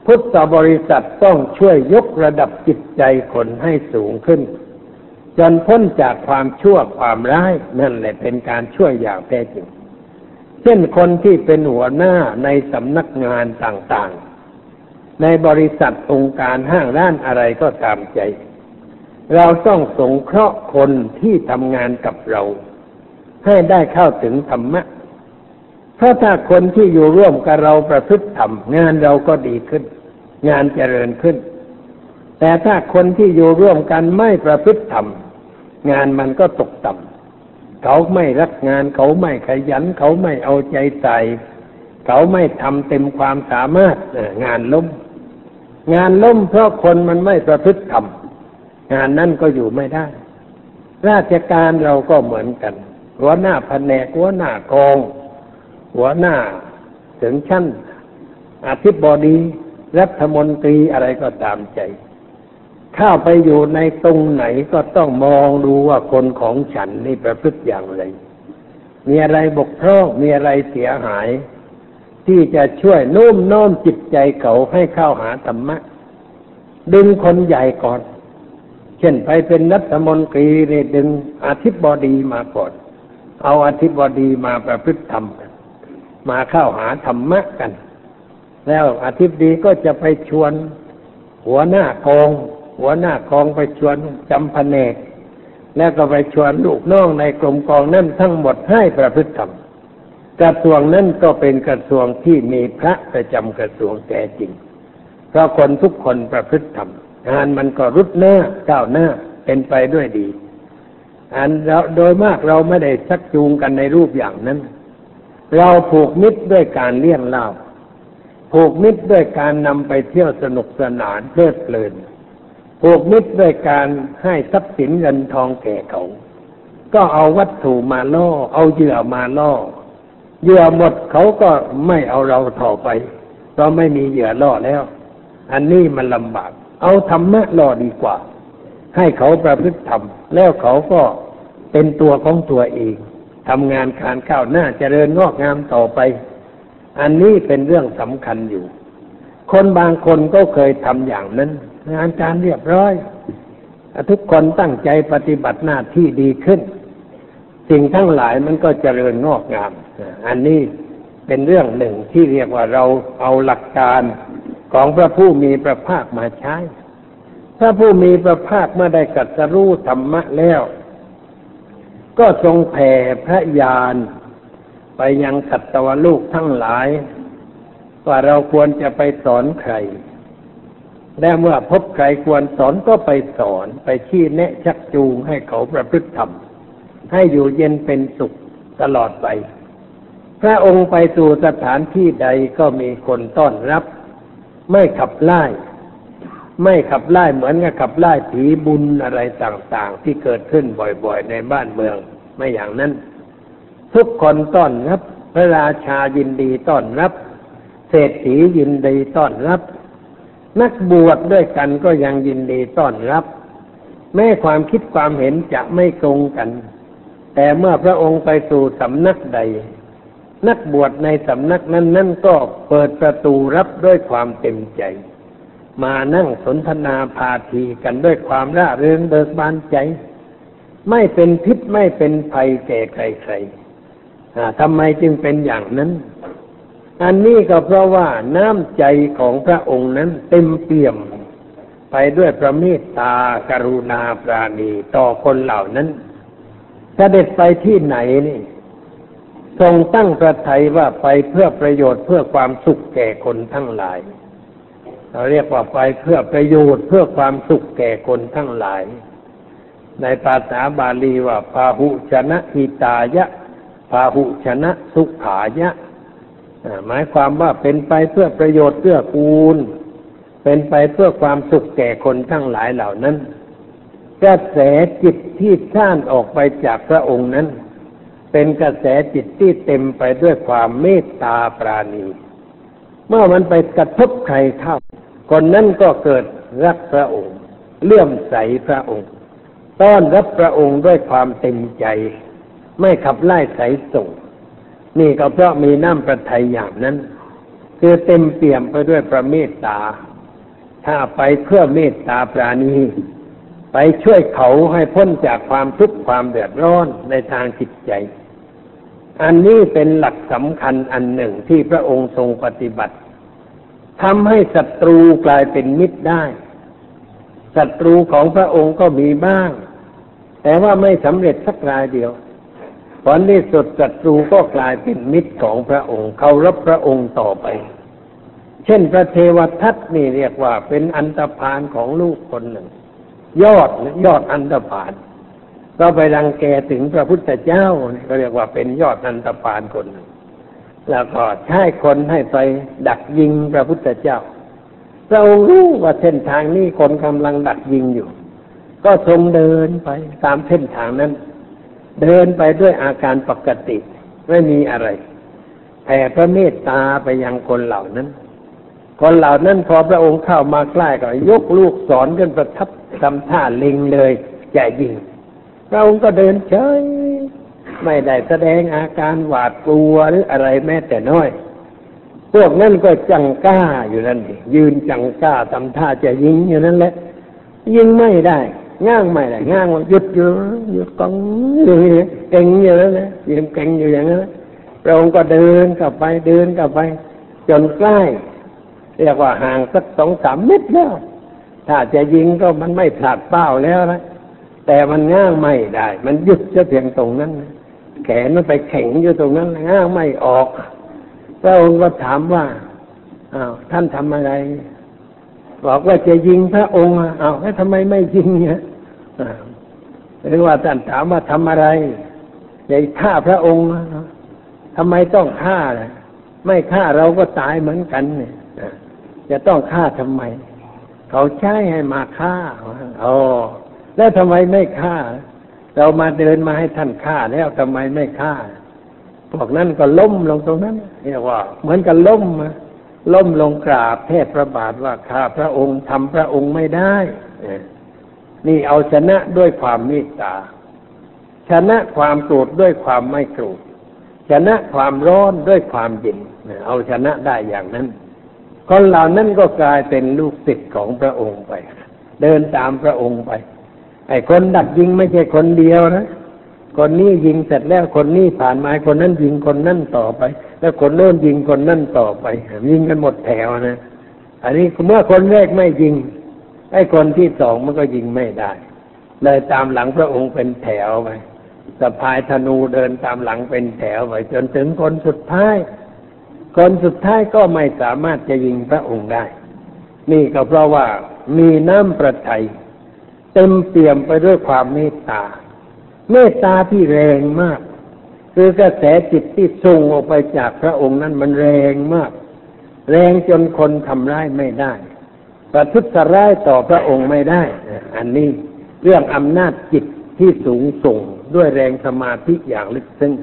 พุทธบริษัทต้องช่วยยกระดับจิตใจคนให้สูงขึ้น จนพ้นจากความชั่วความร้ายนั่นแหละเป็นการช่วยอย่างแท้จริง ช่นคนที่เป็นหัวหน้าในสำนักงานต่างๆ ในบริษัทองค์การห้างร้านอะไรก็ตามใจ เราต้องสงเคราะห์คนที่ทำงานกับเรา ให้ได้เข้าถึงธรรมะ เพราะถ้าคนที่อยู่ร่วมกับเราประพฤติธรรมงานเราก็ดีขึ้น งานเจริญขึ้น แต่ถ้าคนที่อยู่ร่วมกันไม่ประพฤติธรรมงานมันก็ตกต่ำ เขาไม่รักงาน เขาไม่ขยัน เขาไม่เอาใจใส่ เขาไม่ทำเต็มความสามารถงานล้ม งานล้มเพราะคนมันไม่ประพฤติธรรมงานนั่นก็อยู่ไม่ได้ ราชการเราก็เหมือนกัน หัวหน้าแผนกหัวหน้ากอง หัวหน้าถึงชั้นอธิบดีรัฐมนตรีอะไรก็ตามใจ เข้าไปอยู่ในตรงไหนก็ต้องมองดูว่าคนของฉันนี่ประพฤติอย่างไร มีอะไรบกพร่องมีอะไรเสียหาย ที่จะช่วยนุ่มน้อมจิตใจเขาให้เข้าหาธรรมะ ดึงคนใหญ่ก่อน เช่นไปเป็นรัฐมนตรีเนี่ยดึงอธิบดีมาก่อน เอาอธิบดีมาประพฤติธรรมกัน มาเข้าหาธรรมะกัน แล้วอธิบดีก็จะไปชวนหัวหน้ากอง หัวหน้ากองไปชวนจำพเนก แล้วก็ไปชวนลูกน้องในกรมกองนั่นทั้งหมดให้ประพฤติธรรมกระทรวงนั้นก็เป็นกระทรวงที่มีพระประจำกระทรวงแท้จริง เพราะคนทุกคนประพฤติธรรมงานมันก็รุดหน้าก้าวหน้าเป็นไปด้วยดี อันเราโดยมากเราไม่ได้ชักจูงกันในรูปอย่างนั้น เราผูกมิตรด้วยการเลี้ยงเล่าผูกมิตรด้วยการนำไปเที่ยวสนุกสนานเพลิดเพลิน ผูกมิตรด้วยการให้ทรัพย์สินเงินทองแก่เขา ก็เอาวัตถุมาล่อ เอาเหยื่อมาล่อ เหยื่อหมดเขาก็ไม่เอาเราต่อไป เราไม่มีเหยื่อล่อแล้ว อันนี้มันลำบาก เอาธรรมะล่อดีกว่า ให้เขาประพฤติธรรม แล้วเขาก็เป็นตัวของตัวเองทำงานการข้าวหน้าจเจริญงอกงามต่อไป อันนี้เป็นเรื่องสำคัญอยู่ คนบางคนก็เคยทำอย่างนั้น งานการเรียบร้อย ทุกคนตั้งใจปฏิบัติหน้าที่ดีขึ้น สิ่งทั้งหลายมันก็เจริญงอกงาม อันนี้เป็นเรื่องหนึ่งที่เรียกว่าเราเอาหลักการของพระผู้มีพระภาคมาใช้ พระผู้มีพระภาคเมื่อได้กัตรู้ธรรมะแล้ว ก็ทรงแผ่พระญาณไปยังสัตวลูกทั้งหลาย ว่าเราควรจะไปสอนใคร และเมื่อพบใครควรสอนก็ไปสอนไปชี้แนะชักจูงให้เขาประพฤติธรรม ให้อยู่เย็นเป็นสุขตลอดไป พระองค์ไปสู่สถานที่ใดก็มีคนต้อนรับ ไม่ขับไล่ไม่ขับไล่เหมือนกับขับไล่ผีบุญอะไรต่างๆ ที่เกิดขึ้นบ่อยๆ ในบ้านเมืองไม่อย่างนั้น ทุกคนต้อนรับ พระราชายินดีต้อนรับ เศรษฐียินดีต้อนรับ นักบวชดด้วยกันก็ยังยินดีต้อนรับ แม้ความคิดความเห็นจะไม่ตรงกัน แต่เมื่อพระองค์ไปสู่สำนักใด นักบวชในสำนักนั้นนั่นก็เปิดประตูรับด้วยความเต็มใจ มานั่งสนทนาพาทีกันด้วยความร่าเริงเบิกบานใจ ไม่เป็นพิษไม่เป็นภัยแก่ใครๆทำไมจึงเป็นอย่างนั้น อันนี้ก็เพราะว่าน้ำใจของพระองค์นั้นเต็มเปี่ยม ไปด้วยพระเมตตากรุณาปราณีต่อคนเหล่านั้นเสด็จไปที่ไหนนี่ทรงตั้งประทัยว่าไปเพื่อประโยชน์เพื่อความสุขแก่คนทั้งหลาย เราเรียกว่าไปเพื่อประโยชน์เพื่อความสุขแก่คนทั้งหลาย ในภาษาบาลีว่าพาหุชนะหิตายะพาหุชนะสุขายะ หมายความว่าเป็นไปเพื่อประโยชน์เพื่อกูล เป็นไปเพื่อความสุขแก่คนทั้งหลายเหล่านั้นกระแสจิตที่ท่านออกไปจากพระองค์นั้น เป็นกระแสจิตที่เต็มไปด้วยความเมตตาปราณี เมื่อมันไปกระทบใครเข้า คนนั้นก็เกิดรักพระองค์ เลื่อมใสพระองค์ ต้อนรับพระองค์ด้วยความเต็มใจ ไม่ขับไล่ใสส่ง นี่ก็เพราะมีน้ำประทัยอย่างนั้น คือเต็มเปี่ยมไปด้วยพระเมตตา ถ้าไปเพื่อเมตตาปราณี ไปช่วยเขาให้พ้นจากความทุกข์ความเดือดร้อนในทางจิตใจ อันนี้เป็นหลักสำคัญอันหนึ่งที่พระองค์ทรงปฏิบัติทำให้ศัตรูกลายเป็นมิตรได้ศัตรูของพระองค์ก็มีบ้าง แต่ว่าไม่สำเร็จสักรายเดียว ผลที่สุดศัตรูก็กลายเป็นมิตรของพระองค์เคารพพระองค์ต่อไป เช่นพระเทวทัตนี่เรียกว่าเป็นอันตรพานของลูกคนหนึ่ง ยอดยอดอันตรพานก็ไปรังแกถึงพระพุทธเจ้าก็เรียกว่าเป็นยอดอันตรพานคนหนึ่งแล้วก็ใช้คนให้ไปดักยิงพระพุทธเจ้าเรารู้ว่าเส้นทางนี้คนกำลังดักยิงอยู่ ก็ทรงเดินไปตามเส้นทางนั้น เดินไปด้วยอาการปกติ ไม่มีอะไรแผ่พระเมตตาไปยังคนเหล่านั้น คนเหล่านั้นพอพระองค์เข้ามาใกล้ก็ยกลูกศรขึ้นประทับทำท่าลิงเลยจะยิงพระองค์ก็เดินเฉยไม่ได้แสดงอาการหวาดกลัวหรืออะไรแม้แต่น้อย พวกนั้นก็จังก้าอยู่นั่นยืนจังก้าทำท่าจะยิงอยู่นั่นแหละยิงไม่ได้ ง้างไม่ได้ง้างหยุดอยู่หยุดกองอยู่เก่งอยู่นั่นแหละยืนเก่งอยู่อย่างนั้นพระองค์ก็เดินกลับไปเดินกลับไป จนใกล้เรียกว่าห่างสักสองสามเมตรแล้วถ้าจะยิงก็มันไม่ผลัดเป้าแล้วนะแต่มันง้างไม่ได้ มันหยุดจะเพียงตรงนั้นแขนมันไปแข็งอยู่ตรงนั้นง้างไม่ออกพระองค์ก็ถามว่าอ้าวท่านทำอะไร บอกว่าจะยิงพระองค์เอาแล้วทำไมไม่ยิงเนี่ยหรือว่าท่านถามว่าทำอะไรจะฆ่าพระองค์ทำไมต้องฆ่าล่ะไม่ฆ่าเราก็ตายเหมือนกันเนี่ยจะต้องฆ่าทำไม เขาใช้ให้มาฆ่าอ๋อแล้วทำไมไม่ฆ่า เรามาเดินมาให้ท่านฆ่าแล้วทำไมไม่ฆ่าพวกนั้นก็ล้มลงตรงนั้นเรียกว่า เหมือนกับล้มมา ล้มลงกราบแทบพระบาทว่าข้าพระองค์ทำพระองค์ไม่ได้นี่เอาชนะด้วยความเมตตา ชนะความโกรธด้วยความไม่โกรธชนะความร้อนด้วยความเย็นเอาชนะได้อย่างนั้นคนเหล่านั้นก็กลายเป็นลูกศิษย์ของพระองค์ไป เดินตามพระองค์ไป ไอ้คนดักยิงไม่ใช่คนเดียวนะ คนนี้ยิงเสร็จแล้วคนนี้ผ่านมาคนนั้นยิงคนนั้นต่อไป แล้วคนโน้นยิงคนนั้นต่อไปยิงกันหมดแถวนะ อันนี้เมื่อคนแรกไม่ยิงไอ้คนที่สองมันก็ยิงไม่ได้ เลยตามหลังพระองค์เป็นแถวไปสะพายธนูเดินตามหลังเป็นแถวไปจนถึงคนสุดท้าย คนสุดท้ายก็ไม่สามารถจะยิงพระองค์ได้ นี่ก็เพราะว่ามีน้ำประทัยเต็มเปี่ยมไปด้วยความเมตตา เมตตาที่แรงมาก คือกระแสจิตที่ส่งออกไปจากพระองค์นั้นมันแรงมาก แรงจนคนทำร้ายไม่ได้ ประทุษร้ายต่อพระองค์ไม่ได้ อันนี้เรื่องอำนาจจิตที่สูงส่งด้วยแรงสมาธิอย่างลึกซึ้ง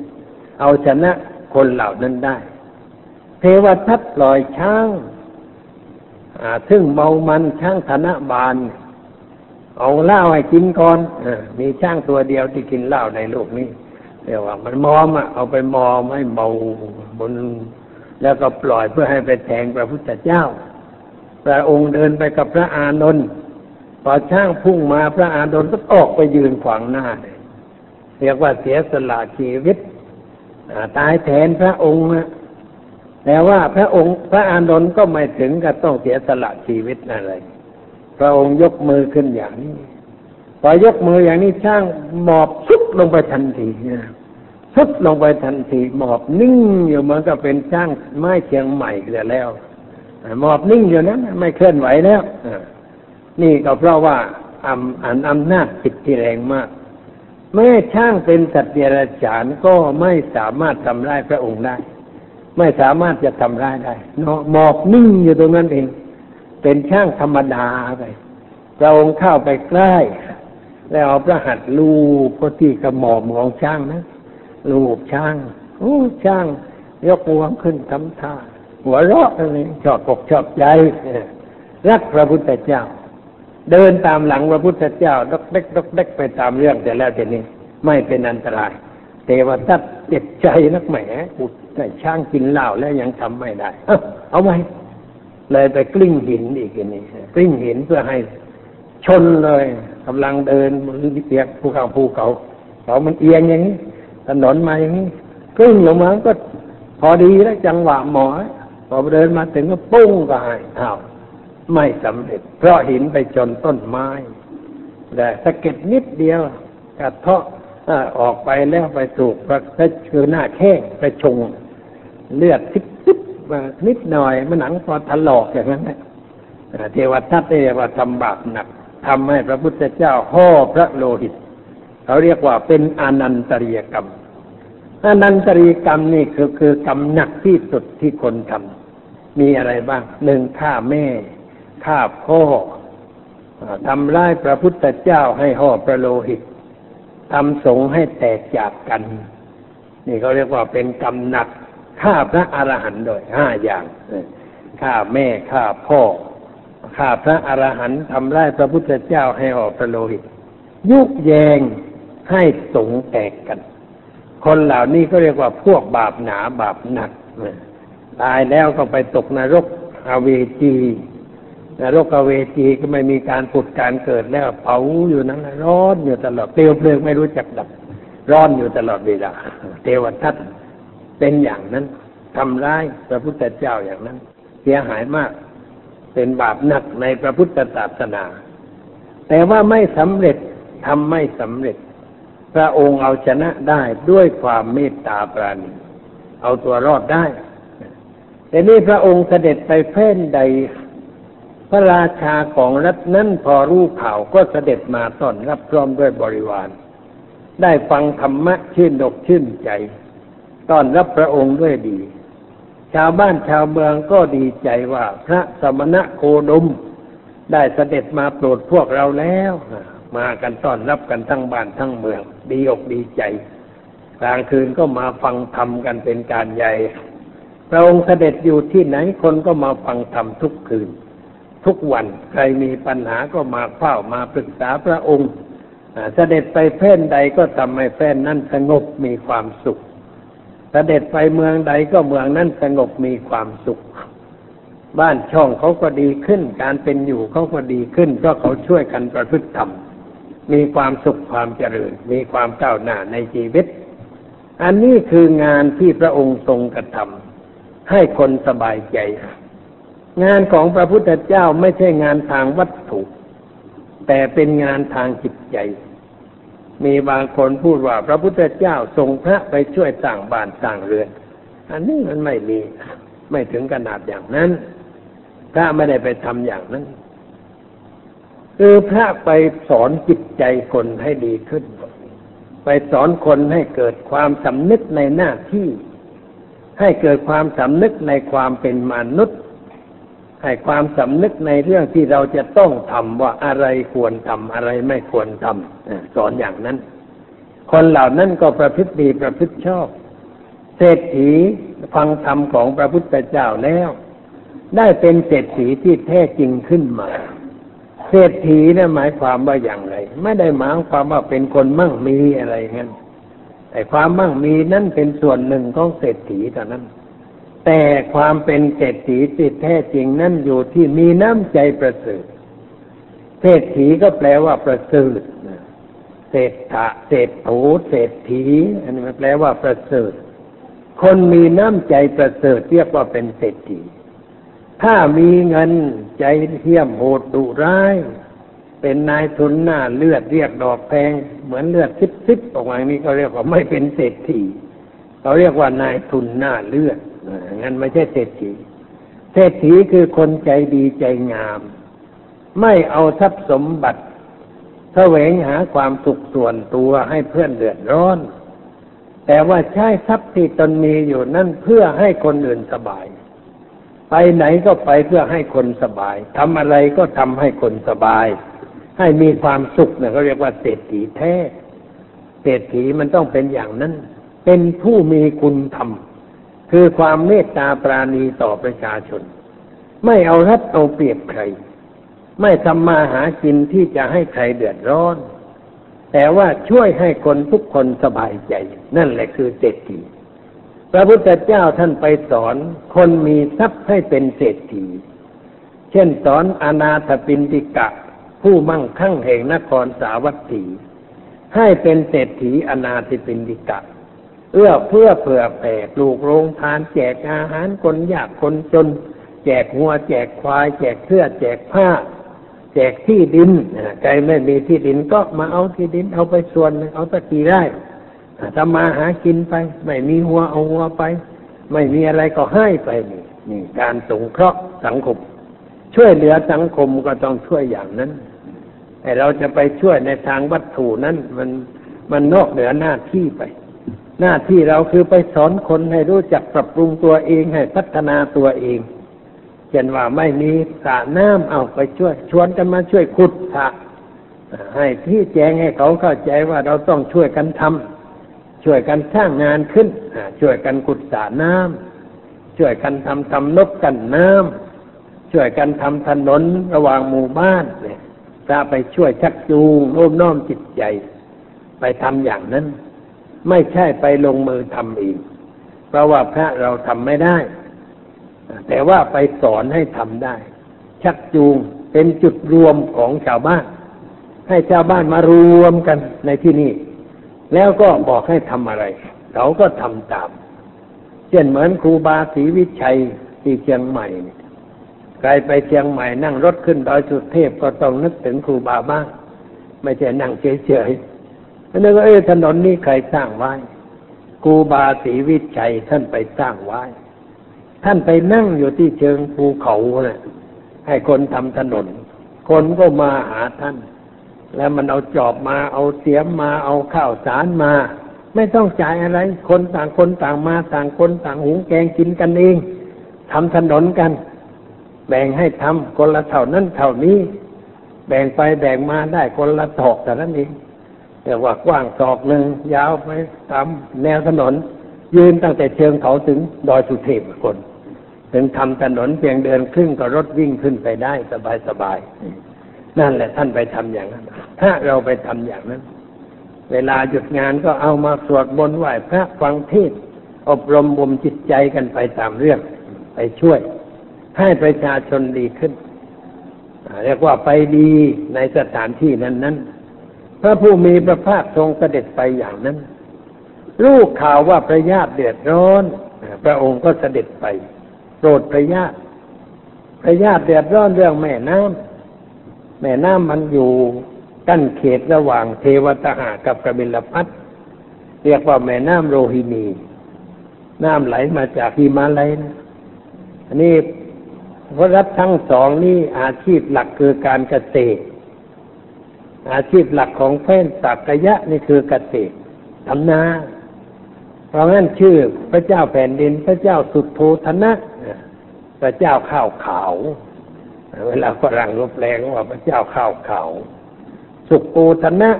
เอาชนะคนเหล่านั้นได้ เทวทัตปล่อยช้างซึ่งเมามันช้างธนบาล เอาเหล้าให้กินก่อนอมีช้างตัวเดียวที่กินเหล้าในโลกนี้ เรียกว่ามันมอมอะเอาไปมอมให้เมาบนแล้วก็ปล่อยเพื่อให้ไปแทงพระพุทธเจ้า พระองค์เดินไปกับพระอานนท์พอช้างพุ่งมาพระอานนท์ก็ออกไปยืนขวางหน้าเรียกว่าเสียสละชีวิตตายแทนพระองค์นะแต่ว่าพระองค์ พระอานนท์ก็ไม่ถึงกับต้องเสียสละชีวิตอะไร พระองค์ยกมือขึ้นอย่างนี้พอยกมืออย่างนี้ช่างหมอบซุด ลงไปทันทีนะซุดลงไปทันทีหมอบนิ่งอยู่เหมือนกับเป็นช่างไม้เชียงใหม่เสียแล้วหมอบนิ่งอยู่นั้นไม่เคลื่อนไหวแล้วนี่ก็เพราะว่าอำอันอำนาจจิตที่แรงมากแม้ช่างเป็นสัตว์เดรัจฉานก็ไม่สามารถทำร้ายพระองค์ได้ ไม่สามารถจะทำร้ายได้เนาะหมอบนิ่งอยู่ตรงนั้นเอง เป็นช่างธรรมดาไปพระองค์เข้าไปใกล้ แล้วเอาพระหัตถ์ลูบก็ที่กระหม่อมของช่างนะลูบช่างโอ้ช่าง ยกหัวขึ้นทำท่าหัวเราะอะไรชอบอกชอบใจรักพระพุทธเจ้า เดินตามหลังพระพุทธเจ้าดกเด็กดกเด็กไปตามเรื่องแต่แล้วแต่นี้ ไม่เป็นอันตรายเทวทัตเจ็บใจนักแหมอุดใส่ช้างกินเหล้าแล้วยังทำไม่ได้ เอาไว้เลยไปกลิ้งหินอีกนี่กลิ้งหินเพื่อให้ชนเลย กำลังเดินมันเปียกภูเขาภูเขาเขามันเอียงอย่างนี้ถนนมาอย่างนี้กลิ้งลงมาก็พอดีแล้วจังหวะหมอพอเดินมาถึงก็ปุ้งก็หายอ้าวไม่สำเร็จ เพราะหินไปชนต้นไม้แต่สะเก็ดนิดเดียวกระเทาะออกไปแล้วไปถูกพระคือหน้าแข้งไปชง เลือดทิบทิบมานิดหน่อยมันหนังพอถลอกอย่างนั้นแหละเทวทัตเรียว่าทำบาปหนัก ทำให้พระพุทธเจ้าห่อพระโลหิต เขาเรียกว่าเป็นอนันตริยกรรมอนันตริยกรรมนี่คือคือกรรมหนักที่สุดที่คนทำมีอะไรบ้างหนึ่งฆ่าแม่ฆ่าพ่อทำร้ายพระพุทธเจ้าให้ห่อประโลหิตทำสงให้แตกจากกัน นี่เขาเรียกว่าเป็นกรรมหนักฆ่าพระอรหันต์โดยห้าอย่างฆ่าแม่ฆ่าพ่อ ฆ่าพระอรหันต์ทำร้ายพระพุทธเจ้าให้ห่อประโลหิต ยุแยงให้สงแตกกัน คนเหล่านี้ก็เรียกว่าพวกบาปหนาบาปหนักตายแล้วก็ไปตกนรกอเวจีนรกอเวทีก็ไม่มีการผุดการเกิดแล้วเผาอยู่นั้นร้อนอยู่ตลอดเปลวเพลิงไม่รู้จักดับ ร้อนอยู่ตลอดเวลาเทวทัตเป็นอย่างนั้นทำร้ายพระพุทธเจ้าอย่างนั้น เสียหายมาก เป็นบาปหนักในพระพุทธศาสนา แต่ว่าไม่สำเร็จทำไม่สำเร็จ พระองค์เอาชนะได้ด้วยความเมตตาปราณีเอาตัวรอดได้แต่นี่พระองค์เสด็จไปแผ่นใด พระราชาของรัฐนั้นพอรู้ข่าวก็เสด็จมาต้อนรับพร้อมด้วยบริวาร ได้ฟังธรรมะชื่นอกชื่นใจ ต้อนรับพระองค์ด้วยดี ชาวบ้านชาวเมืองก็ดีใจว่าพระสมณะโคดม ได้เสด็จมาโปรดพวกเราแล้ว มากันต้อนรับกันทั้งบ้านทั้งเมือง ดีอกดีใจ กลางคืนก็มาฟังธรรมกันเป็นการใหญ่พระองค์เสด็จอยู่ที่ไหนคนก็มาฟังธรรมทุกคืน ทุกวันใครมีปัญหาก็มาเฝ้ามาปรึกษาพระองค์เสด็จไปแผ่นใดก็ทำให้แผ่นนั้นสงบมีความสุข เสด็จไปเมืองใดก็เมืองนั้นสงบมีความสุข บ้านช่องเขาก็ดีขึ้น การเป็นอยู่เขาก็ดีขึ้น เพราะเขาช่วยกันประพฤติธรรมมีความสุขความเจริญ มีความก้าวหน้าในชีวิต อันนี้คืองานที่พระองค์ทรงกระทำให้คนสบายใจ งานของพระพุทธเจ้าไม่ใช่งานทางวัตถุ แต่เป็นงานทางจิตใจ มีบางคนพูดว่าพระพุทธเจ้าทรงพระไปช่วยสร้างบ้านสร้างเรือน อันนี้มันไม่มีไม่ถึงขนาดอย่างนั้น พระไม่ได้ไปทำอย่างนั้น คือพระไปสอนจิตใจคนให้ดีขึ้น ไปสอนคนให้เกิดความสำนึกในหน้าที่ ให้เกิดความสำนึกในความเป็นมนุษย์ ให้ความสำนึกในเรื่องที่เราจะต้องทำว่าอะไรควรทำอะไรไม่ควรทำสอนอย่างนั้น คนเหล่านั้นก็ประพฤติดีประพฤติชอบ เศรษฐีฟังธรรมของพระพุทธเจ้าแล้ว ได้เป็นเศรษฐีที่แท้จริงขึ้นมาเศรษฐีนะหมายความว่าอย่างไร ไม่ได้หมายความว่าเป็นคนมั่งมีอะไรงั้นแต่ความมั่งมีนั่นเป็นส่วนหนึ่งของเศรษฐีเท่านั้น แต่ความเป็นเศรษฐีที่แท้จริงนั่นอยู่ที่มีน้ำใจประเสริฐเศรษฐีก็แปลว่าประเสริฐเศรษฐะเศรษฐูเศรษฐี อันนี้แปลว่าประเสริฐ คนมีน้ำใจประเสริฐเรียกว่าเป็นเศรษฐี ถ้ามีเงินใจเที่ยมโหดดุร้าย เป็นนายทุนหน้าเลือดเรียกดอกแพง เหมือนเลือดซิบซิบออกมาอย่างนี้เขาเรียกว่าไม่เป็นเศรษฐีเขาเรียกว่านายทุนหน้าเลือด งั้นไม่ใช่เศรษฐี เศรษฐีคือคนใจดีใจงาม ไม่เอาทรัพย์สมบัติแสวงหาความสุขส่วนตัวให้เพื่อนเดือดร้อน แต่ว่าใช้ทรัพย์ที่ตนมีอยู่นั่นเพื่อให้คนอื่นสบาย ไปไหนก็ไปเพื่อให้คนสบายทำอะไรก็ทำให้คนสบาย ให้มีความสุขเนี่ยเขาเรียกว่าเศรษฐีแท้ เศรษฐีมันต้องเป็นอย่างนั้น เป็นผู้มีคุณธรรม คือความเมตตาปราณีต่อประชาชน ไม่เอารัดเอาเปรียบใคร ไม่ทำมาหากินที่จะให้ใครเดือดร้อน แต่ว่าช่วยให้คนทุกคนสบายใจ นั่นแหละคือเศรษฐีพระพุทธเจ้าท่านไปสอนคนมีทรัพย์ให้เป็นเศรษฐี เช่นสอนอนาถปินติกะ ผู้มั่งคั่งแห่งนครสาวัตถี ให้เป็นเศรษฐีอนาถปินติกะ เอื้อเพื่อเผื่อแผ่ปลูกโรงทานแจกอาหารคนยากคนจน แจกหัวแจกควาย แจกเสื้อแจกผ้า แจกที่ดินใครไม่มีที่ดินก็มาเอาที่ดินเอาไปส่วนเอาตะกี้ได้ทำมาหากินไป ไม่มีหัวเอาหัวไป ไม่มีอะไรก็ให้ไปนี่นี่การสงเคราะห์สังคม ช่วยเหลือสังคมก็ต้องช่วยอย่างนั้นแต่เราจะไปช่วยในทางวัตถุนั้นมันมันนอกเหนือหน้าที่ไป หน้าที่เราคือไปสอนคนให้รู้จักปรับปรุงตัวเองให้พัฒนาตัวเองเช่นว่าไม่มีสระน้ำเอาไปช่วย ชวนกันมาช่วยขุดสระให้ที่แจ้งให้เขาเข้าใจว่าเราต้องช่วยกันทำช่วยกันสร้างงานขึ้นช่วยกันขุดสระน้ำช่วยกันทำทำนกกันน้ำช่วยกันทำถนนระหว่างหมู่บ้านเนี่ยจะไปช่วยชักจูงโน้มน้อมจิตใจ ไปทำอย่างนั้น ไม่ใช่ไปลงมือทำเอง เพราะว่าพระเราทำไม่ได้ แต่ว่าไปสอนให้ทำได้ ชักจูงเป็นจุดรวมของชาวบ้าน ให้ชาวบ้านมารวมกันในที่นี้แล้วก็บอกให้ทำอะไรเขาก็ทำตาม เช่นเหมือนครูบาศรีวิชัยที่เชียงใหม่ใครไปเชียงใหม่นั่งรถขึ้นดอยสุเทพก็ต้องนึกถึงครูบาบ้าง ไม่ใช่นั่งเฉยๆ นึกว่าเออถนนนี้ใครสร้างไว้ครูบาศรีวิชัยท่านไปสร้างไว้ ท่านไปนั่งอยู่ที่เชิงภูเขาเนะ่ยให้คนทำถนน คนก็มาหาท่าน แล้วมันเอาจอบมาเอาเสียมมาเอาข้าวสารมา ไม่ต้องจ่ายอะไร คนต่างคนต่างมาต่างคนต่างหุงแกงกินกันเองทำถนนกัน แบ่งให้ทำคนละเท่านั้นเท่านี้ แบ่งไปแบ่งมาได้คนละถอกแต่นั้นเอง แต่ว่ากว้างศอกหนึ่งยาวไปตามแนวถนน ยืนตั้งแต่เชิงเขาถึงดอยสุเทพคนถึงทำถนนเพียงเดินครึ่งก็รถวิ่งขึ้นไปได้สบายสบายนั่นแหละท่านไปทำอย่างนั้น ถ้าเราไปทำอย่างนั้น เวลาหยุดงานก็เอามาสวดบนไหว้พระฟังเทศอบรมบ่มจิตใจกันไปตามเรื่อง ไปช่วย ให้ประชาชนดีขึ้นเรียกว่าไปดีในสถานที่นั้นนั้น พระผู้มีพระภาคทรงเสด็จไปอย่างนั้น ลูกข่าวว่าพระญาติเดือดร้อน พระองค์ก็เสด็จไปโรดพระญาติพระญาติเดือดร้อนเรื่องแม่น้ำแม่น้ำมันอยู่กั้นเขตระหว่างเทวตหากับกบิลพัทเรียกว่าแม่น้ำโรฮินี น้ำไหลมาจากฮิมาลัยนะอันนี้พระรัฐทั้งสองนี่อาชีพหลักคือการเกษตร อาชีพหลักของแฟนสักยะนี่คือเกษตรทำนา เพราะงั้นชื่อพระเจ้าแผ่นดิน พระเจ้าสุดโทธนะพระเจ้าข้าวขาวเวลาฝรั่งรบแรงว่าพระเจ้าข้าวเขาสุกูธนะ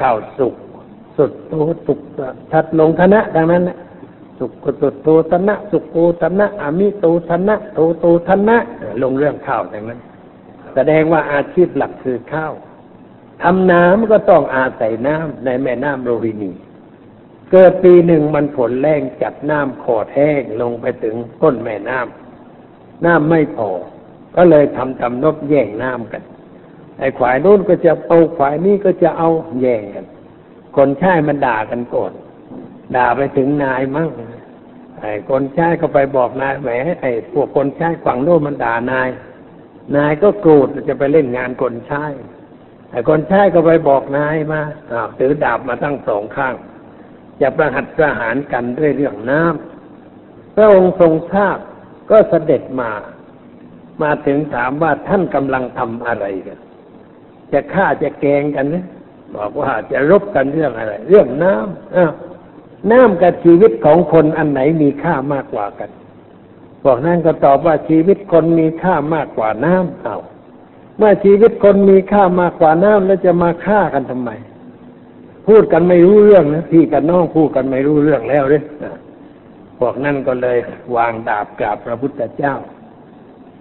ข้าวสุกสุดโตสุกทัดลงธนะดังนั้นนะสุกสุดโตธนะสุกปูธนะอามิโตธนะโตโตธนะลงเรื่องข้าวดังนั้น แสดงว่าอาชีพหลักคือข้าว ทำน้ำก็ต้องอาศัยน้ำในแม่น้ำโรฮินี เกิดปีหนึ่งมันฝนแรงจัดน้ำขอดแห้งลงไปถึงก้นแม่น้ำน้ำไม่พอ ก็เลยทำทำนบแย่งน้ำกัน ไอ้ฝ่ายนู้นก็จะเอาฝ่ายนี้ก็จะเอาแย่งกัน คนใช้มันด่ากันก่อนด่าไปถึงนายมั่งไอ้คนใช้ก็ไปบอกนายแหมไอ้พวกคนใช้ฝั่งโน้นมันด่านาย นายก็โกรธจะไปเล่นงานคนใช้ ไอ้คนใช้ก็ไปบอกนายมาถือดาบมาตั้งสองข้างจะประหัตประหารกันด้วยเรื่องน้ำพระองค์ทรงทราบก็เสด็จมา มาถึงถามว่าท่านกำลังทำอะไรกัน จะฆ่าจะแกงกันนะบอกว่าจะรบกันเรื่องอะไร เรื่องน้ำอ้าวน้ำกับชีวิตของคนอันไหนมีค่ามากกว่ากัน บอกนั่นก็ตอบว่าชีวิตคนมีค่ามากกว่าน้ำเอา เมื่อชีวิตคนมีค่ามากกว่าน้ำแล้วจะมาฆ่ากันทำไม พูดกันไม่รู้เรื่องนะพี่กับน้องพูดกันไม่รู้เรื่องแล้วเลยพวกนั่นก็เลยวางดาบกราบพระพุทธเจ้า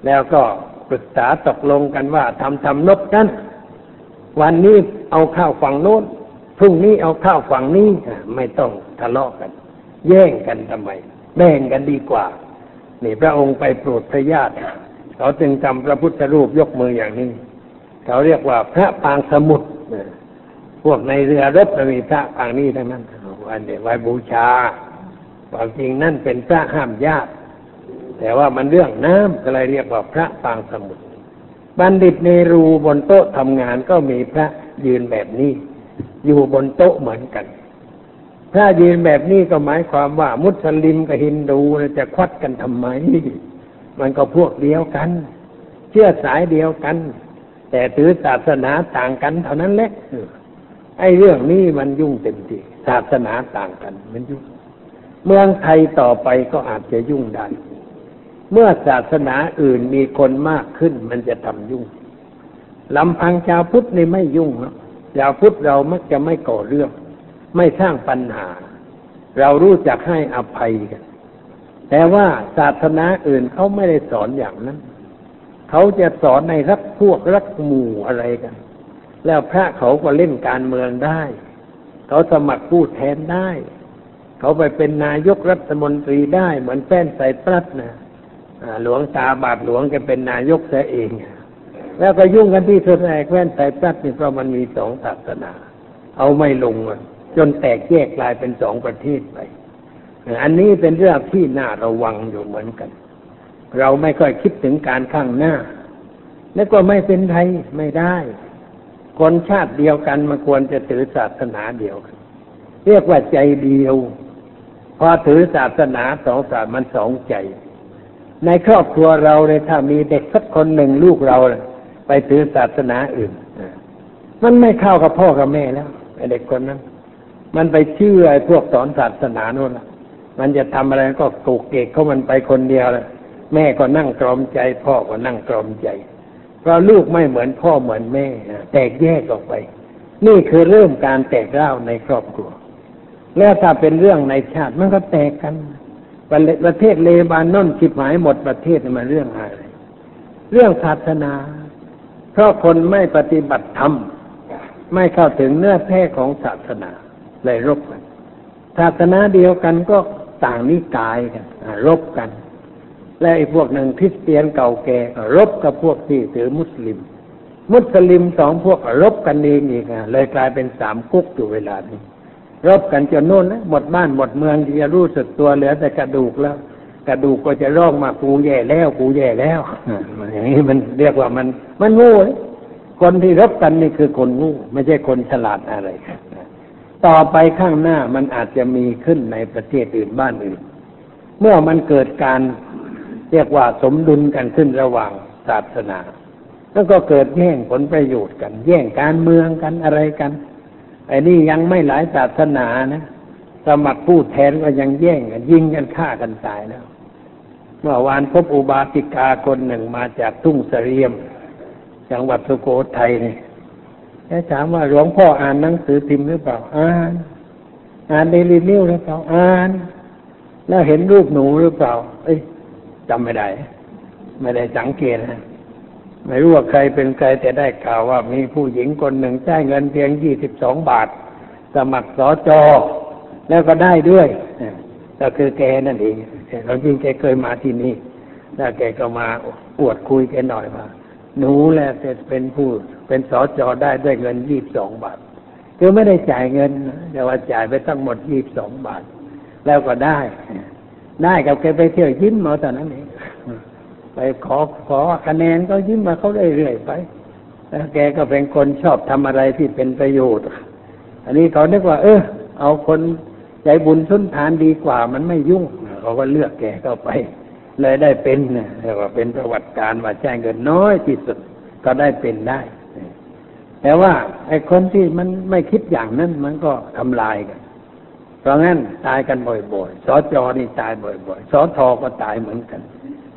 แล้วก็ปรึกษาตกลงกันว่าทำทำนบกันวันนี้เอาข้าวฝั่งโน้นพรุ่งนี้เอาข้าวฝั่งนี้ไม่ต้องทะเลาะกัน แย่งกันทำไมแบ่งกันดีกว่า นี่พระองค์ไปโปรดพระญาติ เขาจึงทำพระพุทธรูปยกมืออย่างนี้ เขาเรียกว่าพระปางสมุทรพวกในเรือรบมีพระปางนี้ทั้งนั้นวันเดียไว้บูชาความจริงนั่นเป็นพระห้ามญาติแต่ว่ามันเรื่องน้ำก็เลยเรียกว่าพระปางสมุทรบัณฑิตในรูบนโต๊ะทำงานก็มีพระยืนแบบนี้ อยู่บนโต๊ะเหมือนกันพระยืนแบบนี้ก็หมายความว่ามุสลิมกับฮินดูจะควัดกันทำไม มันก็พวกเดียวกัน เชื่อสายเดียวกัน แต่ถือศาสนาต่างกันเท่านั้นแหละไอ้เรื่องนี้มันยุ่งเต็มทีศาสนาต่างกัน มันยุ่ง เมืองไทยต่อไปก็อาจจะยุ่งได้เมื่อศาสนาอื่นมีคนมากขึ้น มันจะทำยุ่งลำพังชาวพุทธนี่ไม่ยุ่งครับชาวพุทธเรามักจะไม่ก่อเรื่อง ไม่สร้างปัญหา เรารู้จักให้อภัยกัน แต่ว่าศาสนาอื่นเขาไม่ได้สอนอย่างนั้น เขาจะสอนในรักพวกรักหมู่อะไรกัน แล้วพระเขาก็เล่นการเมืองได้ เขาสมัครผู้แทนได้ เขาไปเป็นนายกรัฐมนตรีได้ เหมือนแป้นใส่ปลัดนะหลวงตาบาทหลวงแกเป็นนายกเสียเอง แล้วก็ยุ่งกันที่เธอแตกแว่นใส่ปลัดนี่เพราะมันมีสองศาสนา เอาไม่ลงจนแตกแยกกลายเป็นสองประเทศไป อันนี้เป็นเรื่องที่น่าระวังอยู่เหมือนกัน เราไม่ค่อยคิดถึงการข้างหน้า แล้วก็ไม่เป็นไรไม่ได้ คนชาติเดียวกันมันควรจะถือศาสนาเดียวกัน เรียกว่าใจเดียว พอถือศาสนาสองศาสมันสองใจ ในครอบครัวเราเลยถ้ามีเด็กสักคนหนึ่งลูกเราไปถือศาสนาอื่นมันไม่เข้ากับพ่อกับแม่แล้วไอเด็กคนนั้น มันไปเชื่อพวกสอนศาสนาโน่นละ มันจะทำอะไรก็กูเกกเขามันไปคนเดียวเลยแม่ก็นั่งกรอมใจ พ่อก็นั่งกรอมใจ เพราะลูกไม่เหมือนพ่อเหมือนแม่แตกแยกออกไป นี่คือเริ่มการแตกเล่าในครอบครัว แล้วถ้าเป็นเรื่องในชาติมันก็แตกกันประเทศเลบานอนชิบหมายหมดประเทศมันเรื่องอะไร เรื่องศาสนา เพราะคนไม่ปฏิบัติธรรมไม่เข้าถึงเนื้อแท้ของศาสนาเลยรบกันศาสนาเดียวกันก็ ต่างนิกายกันรบกัน และไอ้พวกหนึ่งคริสเตียนเก่าแก่รบกับพวกที่ถือมุสลิม มุสลิมสองพวกรบกันเองอีกเลยกลายเป็นสามกุ๊กอยู่เวลานี้รบกันจนโน่นนะหมดบ้านหมดเมืองจะรู้สึกตัวเหลือแต่กระดูกแล้ว กระดูกก็จะร้องมากูแย่แล้วกูแย่แล้วอย่างนี้มันเรียกว่ามัน มันงูคนที่รบกันนี่คือคนงูไม่ใช่คนฉลาดอะไร ต่อไปข้างหน้ามันอาจจะมีขึ้นในประเทศอื่นบ้านอื่น เมื่อมันเกิดการเรียกว่าสมดุลกันขึ้นระหว่างศาสนาแล้วก็เกิดแย่งผลประโยชน์กัน แย่งการเมืองกันอะไรกันไอ้นี่ยังไม่หลายศาสนานะ สมัครผู้แทนก็ยังแย่งกันยิงกันฆ่ากันตายแล้วเมื่อวานพบอุบาสิกาคนหนึ่งมาจากทุ่งเสรียม จังหวัดสุโขทัยนี่ แกถามว่าหลวงพ่ออ่านหนังสือพิมพ์หรือเปล่า อ่าน อ่านเดลินิวหรือเปล่า อ่าน แล้วเห็นรูปหนูหรือเปล่า เอ้ยจำไม่ได้ ไม่ได้สังเกตนะไม่รู้ว่าใครเป็นใครแต่ได้ข่าวว่ามีผู้หญิงคนหนึ่งจ่ายเงินเพียงยี่สิบสองบาท สมัครสอจอแล้วก็ได้ด้วยก็คือแกนั่นเองเราจริงแกเคยมาที่นี่แล้วแกก็มาอวดคุยแกหน่อยว่า หนูแหละเป็นผู้เป็นสอจอได้ด้วยเงินยี่บสองบาท คือไม่ได้จ่ายเงินแต่ว่าจ่ายไปทั้งหมดยี่บสองบาท แล้วก็ได้ ได้กับแกไปเที่ยวยิ้มมาตอนนั้นเองไปขอขอคะแนนก็ยิ้มมาเขาเรื่อยๆไป แล้วแกก็เป็นคนชอบทำอะไรที่เป็นประโยชน์ อันนี้เขาเรียกว่า เออ เอาคนใจบุญสุนทานดีกว่า มันไม่ยุ่งเขาก็เลือกแกเข้าไป เลยได้เป็นเนี่ยเรียกว่าเป็นประวัติการว่าแจ้งเงินน้อยที่สุดก็ได้เป็นได้ แต่ว่าไอ้คนที่มันไม่คิดอย่างนั้น มันก็ทำลายกัน เพราะงั้นตายกันบ่อยๆสอจอนี่ตายบ่อยๆสอทอก็ตายเหมือนกัน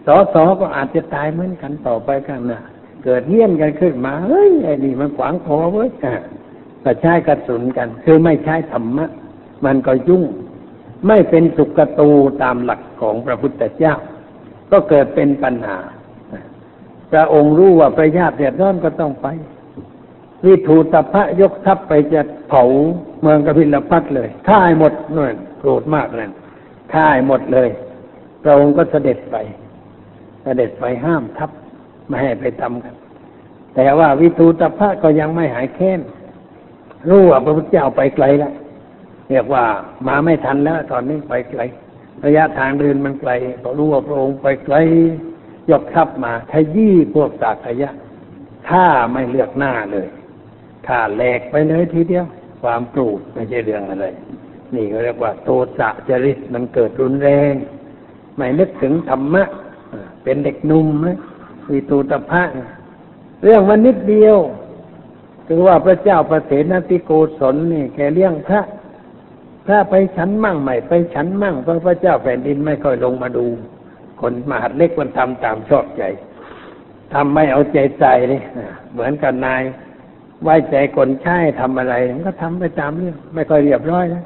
สอสอก็อาจจะตายเหมือนกันต่อไปข้างหน้า เกิดเฮี้ยนกันขึ้นมา เฮ้ยไอ้นี่มันขวางคอเว้ยก็ใช้กระสุนกัน คือไม่ใช้ธรรมะ มันก็ยุ่ง ไม่เป็นสุกตูตามหลักของพระพุทธเจ้า ก็เกิดเป็นปัญหาพระองค์รู้ว่าประญาติเดือดร้อนก็ต้องไป วิทูตพระยกทัพไปจะเผาเมืองกบิลพัทเลยฆ่ายหมดนั่นโกรธมากเลยฆ่ายหมดเลย พระองค์ก็เสด็จไป เสด็จไปห้ามทัพไม่ให้ไปทำกัน แต่ว่าวิทูตพระก็ยังไม่หายแค้นรู้ว่าพระพุทธเจ้าไปไกลแล้วเรียกว่ามาไม่ทันแล้ว ตอนนี้ไปไกล ระยะทางเดินมันไกลพอรู้ว่าพระองค์ไปไกลยกทัพมาขยี้พวกสากยะฆ่าไม่เลือกหน้าเลยฆ่าแหลกไปเลยทีเดียว ความโกรธไม่ใช่เรื่องอะไร นี่เขาเรียกว่า โทสะจริตมันเกิดรุนแรง ไม่นึกถึงธรรมะ เป็นเด็กหนุ่มนะวิตูตพะเรื่องมันนิดเดียว คือว่าพระเจ้าประเสนติโกศลนี่แกเลี้ยงพระ พระไปฉันมั่งใหม่ไปฉันมั่งเพราะพระเจ้าแผ่นดินไม่ค่อยลงมาดู คนมหาดเล็กมันทำตามชอบใจทำไม่เอาใจใจนี่เหมือนกับนายไว้ใจคนใช้ทำอะไรมันก็ทำไปตามเรื่องไม่ค่อยเรียบร้อยนะ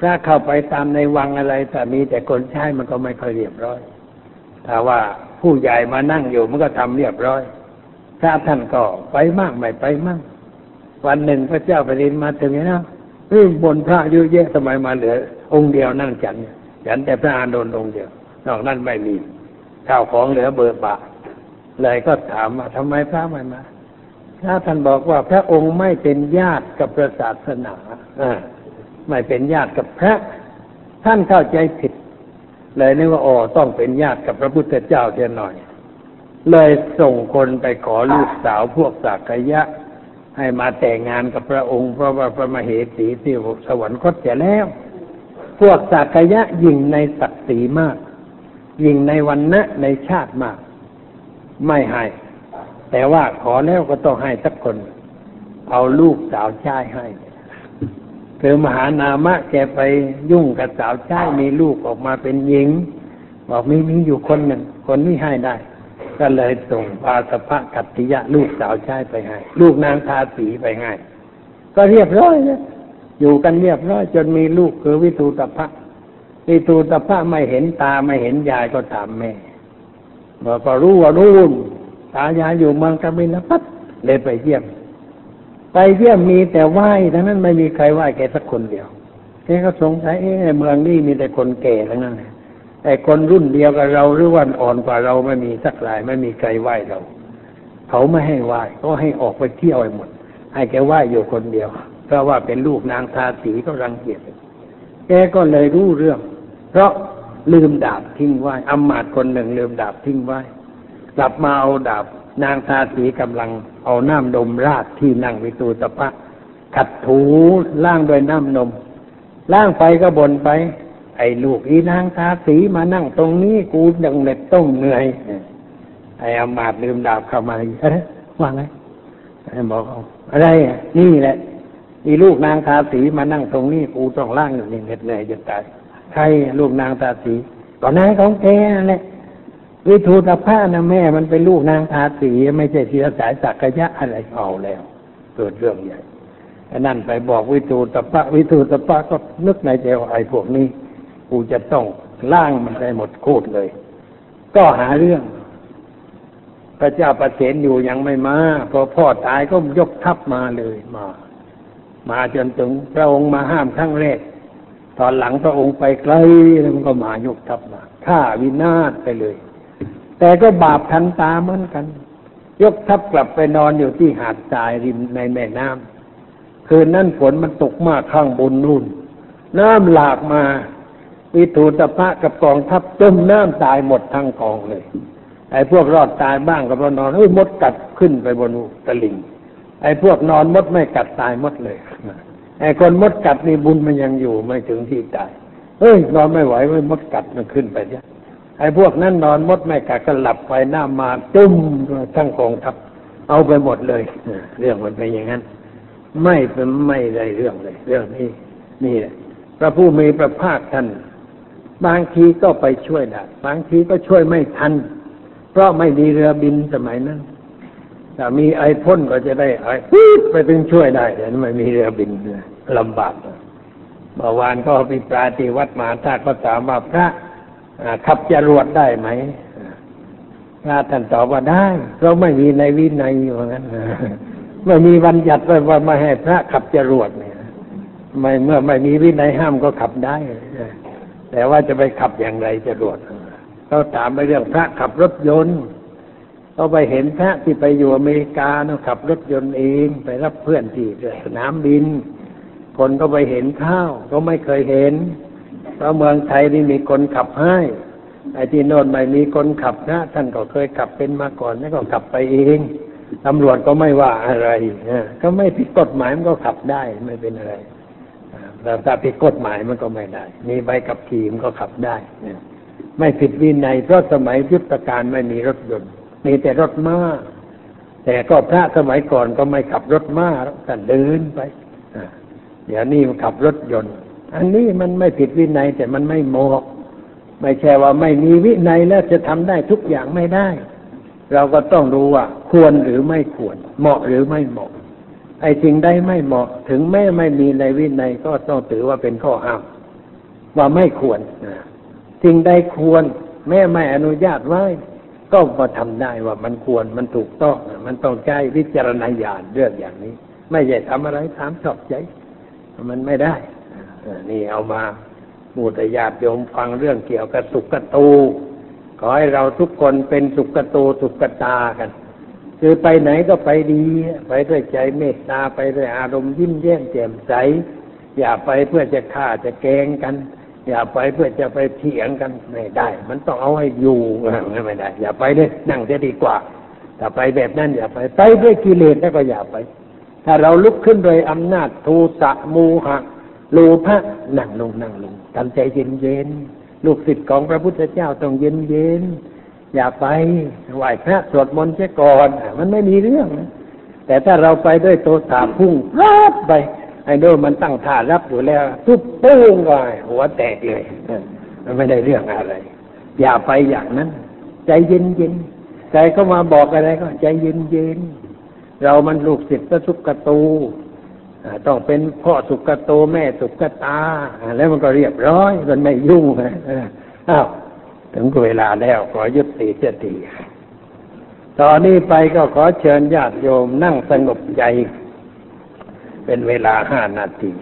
พระเข้าไปตามในวังอะไรแต่มีแต่คนใช้มันก็ไม่ค่อยเรียบร้อยถ้าว่าผู้ใหญ่มานั่งอยู่มันก็ทำเรียบร้อยพระท่านก็ไปมากไม่ไปมั่งวันหนึ่งพระเจ้าแผ่นดินมาถึงนะ เฮ้ยบนพระเยอะแยะสมัยมาเหลือ องค์เดียวนั่งฉัน ฉันแต่พระอานนท์องค์เดียวนอกนั้นไม่มีข้าวของเหลือเบอร์บะเลยก็ถามว่าทำไมพระไม่มาพระท่านบอกว่าพระองค์ไม่เป็นญาติกับพระศาสนาอ่าไม่เป็นญาติกับพระ ท่านเข้าใจผิด เลยนึกว่าอ๋อต้องเป็นญาติกับพระพุทธเจ้าเทียนหน่อย เลยส่งคนไปขอลูกสาวพวกสักยะ ให้มาแต่งงานกับพระองค์ เพราะว่าพระมเหสีที่สวรรคตเสียแล้ว พวกสักยะยิ่งในศักดิ์ศรีมาก ยิ่งในวันณะในชาติมาก ไม่ให้ แต่ว่าขอแล้วก็ต้องให้สักคน เอาลูกสาวชายให้คือมหานามะแกไปยุ่งกับสาวชายมีลูกออกมาเป็นหญิง บอกมีมีอยู่คนหนึ่งคนนี้ให้ได้ ก็เลยส่งปาสภะกัตติยะลูกสาวชายไปให้ ลูกนางทาสีไปให้ ก็เรียบร้อยนี่ยอยู่กันเรียบร้อย จนมีลูกคือวิตูตภะวิตูตภะไม่เห็นตาไม่เห็นยายก็ถามแม่บอกก็รู้ว่ารู้ตายายอยู่เมืองกบิลพัทเลยไปเยี่ยม ไปเยี่ยมมีแต่ไหว้ทั้งนั้นไม่มีใครไหว้แกสักคนเดียวแกก็สงสัยเอ๊ะเมืองนี้มีแต่คนแก่ทั้งนั้น ไอ้คนรุ่นเดียวกับเราหรือว่าอ่อนกว่าเราไม่มีสักรายไม่มีใครไหว้เรา เขาไม่ให้ไหว้ก็ให้ออกไปเที่ยวไปหมด ให้แกไหว้อยู่คนเดียว เพราะว่าเป็นลูกนางทาสีก็รังเกียจแกก็เลยรู้เรื่อง เพราะลืมดาบทิ้งไว้อำมาตย์คนหนึ่งลืมดาบทิ้งไว้ กลับมาเอาดาบ นางทาสีกำลังเอาน้ำนมราดที่นั่งวิตูตะพะขัดถูล่างด้วยน้ำนมล่างไปก็บนไป ไอ้ลูกอีนางทาสีมานั่งตรงนี้กูยังเหน็ดต้องเหนื่อยไอ้อำมาตลืมดาบเข้ามาเอ๊ะว่าไงไอ้บอกเอาอะไรนี่แหละอีลูกนางทาสีมานั่งตรงนี้กูต้องล่างอยู่นี่เหน็ดเหนื่อยจนตายใครลูกนางตาสีก่อนนายของแกนั่นแหละวิทูตภานะแม่มันเป็นลูกนางทาสีไม่ใช่เสียสายสักยะอะไรเอาแล้ว เกิดเรื่องใหญ่ไอ้นั่นไปบอกวิทูตภะวิทูตภะก็นึกในใจว่าไอ้พวกนี้ กูจะต้องล่างมันได้หมดโคตรเลย ก็หาเรื่อง พระเจ้าประเสนอยู่ยังไม่มาพอพ่อตายก็ยกทัพมาเลยมา มาจนถึงพระองค์มาห้ามครั้งแรก ตอนหลังพระองค์ไปไกลแล้วมันก็มายกทัพมาฆ่าวินาศไปเลย แต่ก็บาปทันตาเหมือนกัน ยกทัพกลับไปนอนอยู่ที่หาดทรายริมในแม่น้ำคืนนั้นฝนมันตกมากข้างบนนู่น น้ำหลากมา วิทูตภะกับกองทัพจมน้ำตายหมดทั้งกองเลย ไอ้พวกรอดตายบ้างก็เรานอนเฮ้ยมดกัดขึ้นไปบนตะลิงไอ้พวกนอนมดไม่กัดตายมดเลยไอ้คนมดกัดนี่บุญมันยังอยู่ไม่ถึงที่ตายเฮ้ยนอนไม่ไหวเว้ยมดกัดมันขึ้นไปเนี่ยไอ้พวกนั้นนอนมดไม่กัดก็หลับไปหน้ามาตุ้มทั้งกองทัพเอาไปหมดเลยเรื่องมันเป็นอย่างนั้น ไม่เป็นไม่ได้เรื่องเลย เรื่องนี้นี่แหละพระผู้มีพระภาคท่าน บางทีก็ไปช่วยได้บางทีก็ช่วยไม่ทัน เพราะไม่มีเรือบินสมัยนั้นถ้ามีไอพ่นก็จะได้ไอปี๊ดไปถึงช่วยได้แต่ไม่มีเรือบินลำบากเมื่อวานก็มีปราติวัดมหาธาตุก็ถามว่าพระขับจรวดได้ไหมพระท่านตอบว่าได้เพราะไม่มีในวินัยอยู่งั้นไม่มีบัญญัติไว้ว่าไม่ให้พระขับจรวดเนี่ยไม่เมื่อไม่มีวินัยห้ามก็ขับได้ แต่ว่าจะไปขับอย่างไรจะรวดเขาถามไปเรื่องพระขับรถยนต์เขาไปเห็นพระที่ไปอยู่อเมริกาเนาะขับรถยนต์เองไปรับเพื่อนที่สนามบิน คนก็ไปเห็นข้าวก็ไม่เคยเห็น เพราะเมืองไทยนี่มีคนขับให้ไอ้ที่โน่นไม่มีคนขับนะท่านก็เคยขับเป็นมาก่อนแล้วก็ขับไปเองตำรวจก็ไม่ว่าอะไรนะก็ไม่ผิดกฎหมายมันก็ขับได้ไม่เป็นอะไร ถ้าผิดกฎหมายมันก็ไม่ได้ มีใบขับขี่มันก็ขับได้นะไม่ผิดวินัยเพราะสมัยยุทธการไม่มีรถยนต์มีแต่รถม้าแต่ก็พระสมัยก่อนก็ไม่ขับรถม้าท่เดินไปเดี๋ยวนี้มันขับรถยนต์ อันนี้มันไม่ผิดวินัยแต่มันไม่เหมาะไม่ใช่ว่าไม่มีวินัยแล้วจะทำได้ทุกอย่างไม่ได้ เราก็ต้องดูว่า ควรหรือไม่ควร เหมาะหรือไม่เหมาะ ไอ้สิ่งใดไม่เหมาะถึงแม้ไม่มีในวินัยก็ต้องถือว่าเป็นข้อห้ามว่าไม่ควรสิ่งใดควร แม่ไม่อนุญาตไว้ ก็มาทำได้ว่ามันควรมันถูกต้องมันต้องใช้วิจารณญาณเรื่องอย่างนี้ ไม่ใช่ทำอะไรถามชอบใจ มันไม่ได้นี่เอามามูตญาติโยมฟังเรื่องเกี่ยวกับสุขตู ขอให้เราทุกคนเป็นสุขตูสุขตากัน คือไปไหนก็ไปดี ไปด้วยใจเมตตาไปด้วยอารมณ์ยิ้มแย้มแจ่มใส อย่าไปเพื่อจะฆ่าจะแกงกัน อย่าไปเพื่อจะไปเถียงกันไม่ได้ มันต้องเอาให้อยู่ไม่ได้ อย่าไปเลยนั่งจะดีกว่าถ้าไปแบบนั้นอย่าไปไปด้วยกิเลสแล้วก็อย่าไป ถ้าเราลุกขึ้นโดยอำนาจโทสะโมหะโลภะนั่งลงนั่งลงทำใจเย็นเย็นๆลูกศิษย์ของพระพุทธเจ้าต้องเย็นเย็นๆ อย่าไปไหว้พระสวดมนต์เสียก่อนมันไม่มีเรื่องนะแต่ถ้าเราไปด้วยโทสะพุ่งรับไป ไอ้โดนมันตั้งท่ารับอยู่แล้วทุบปุ้งก็หัวแตกเลยมันไม่ได้เรื่องอะไร อย่าไปอย่างนั้น ใจเย็นเย็นใจเข้ามาบอกอะไรก็ ใจเย็นเย็นๆเรามันลูกศิษย์พระสุกตูต้องเป็นพ่อสุกโตแม่สุกตา แล้วมันก็เรียบร้อย มันไม่ยุ่งอ้าว ถึงเวลาแล้วขอยุติเจตีตอนนี้ไปก็ขอเชิญญาติโยมนั่งสงบใจ เป็นเวลาห้านาที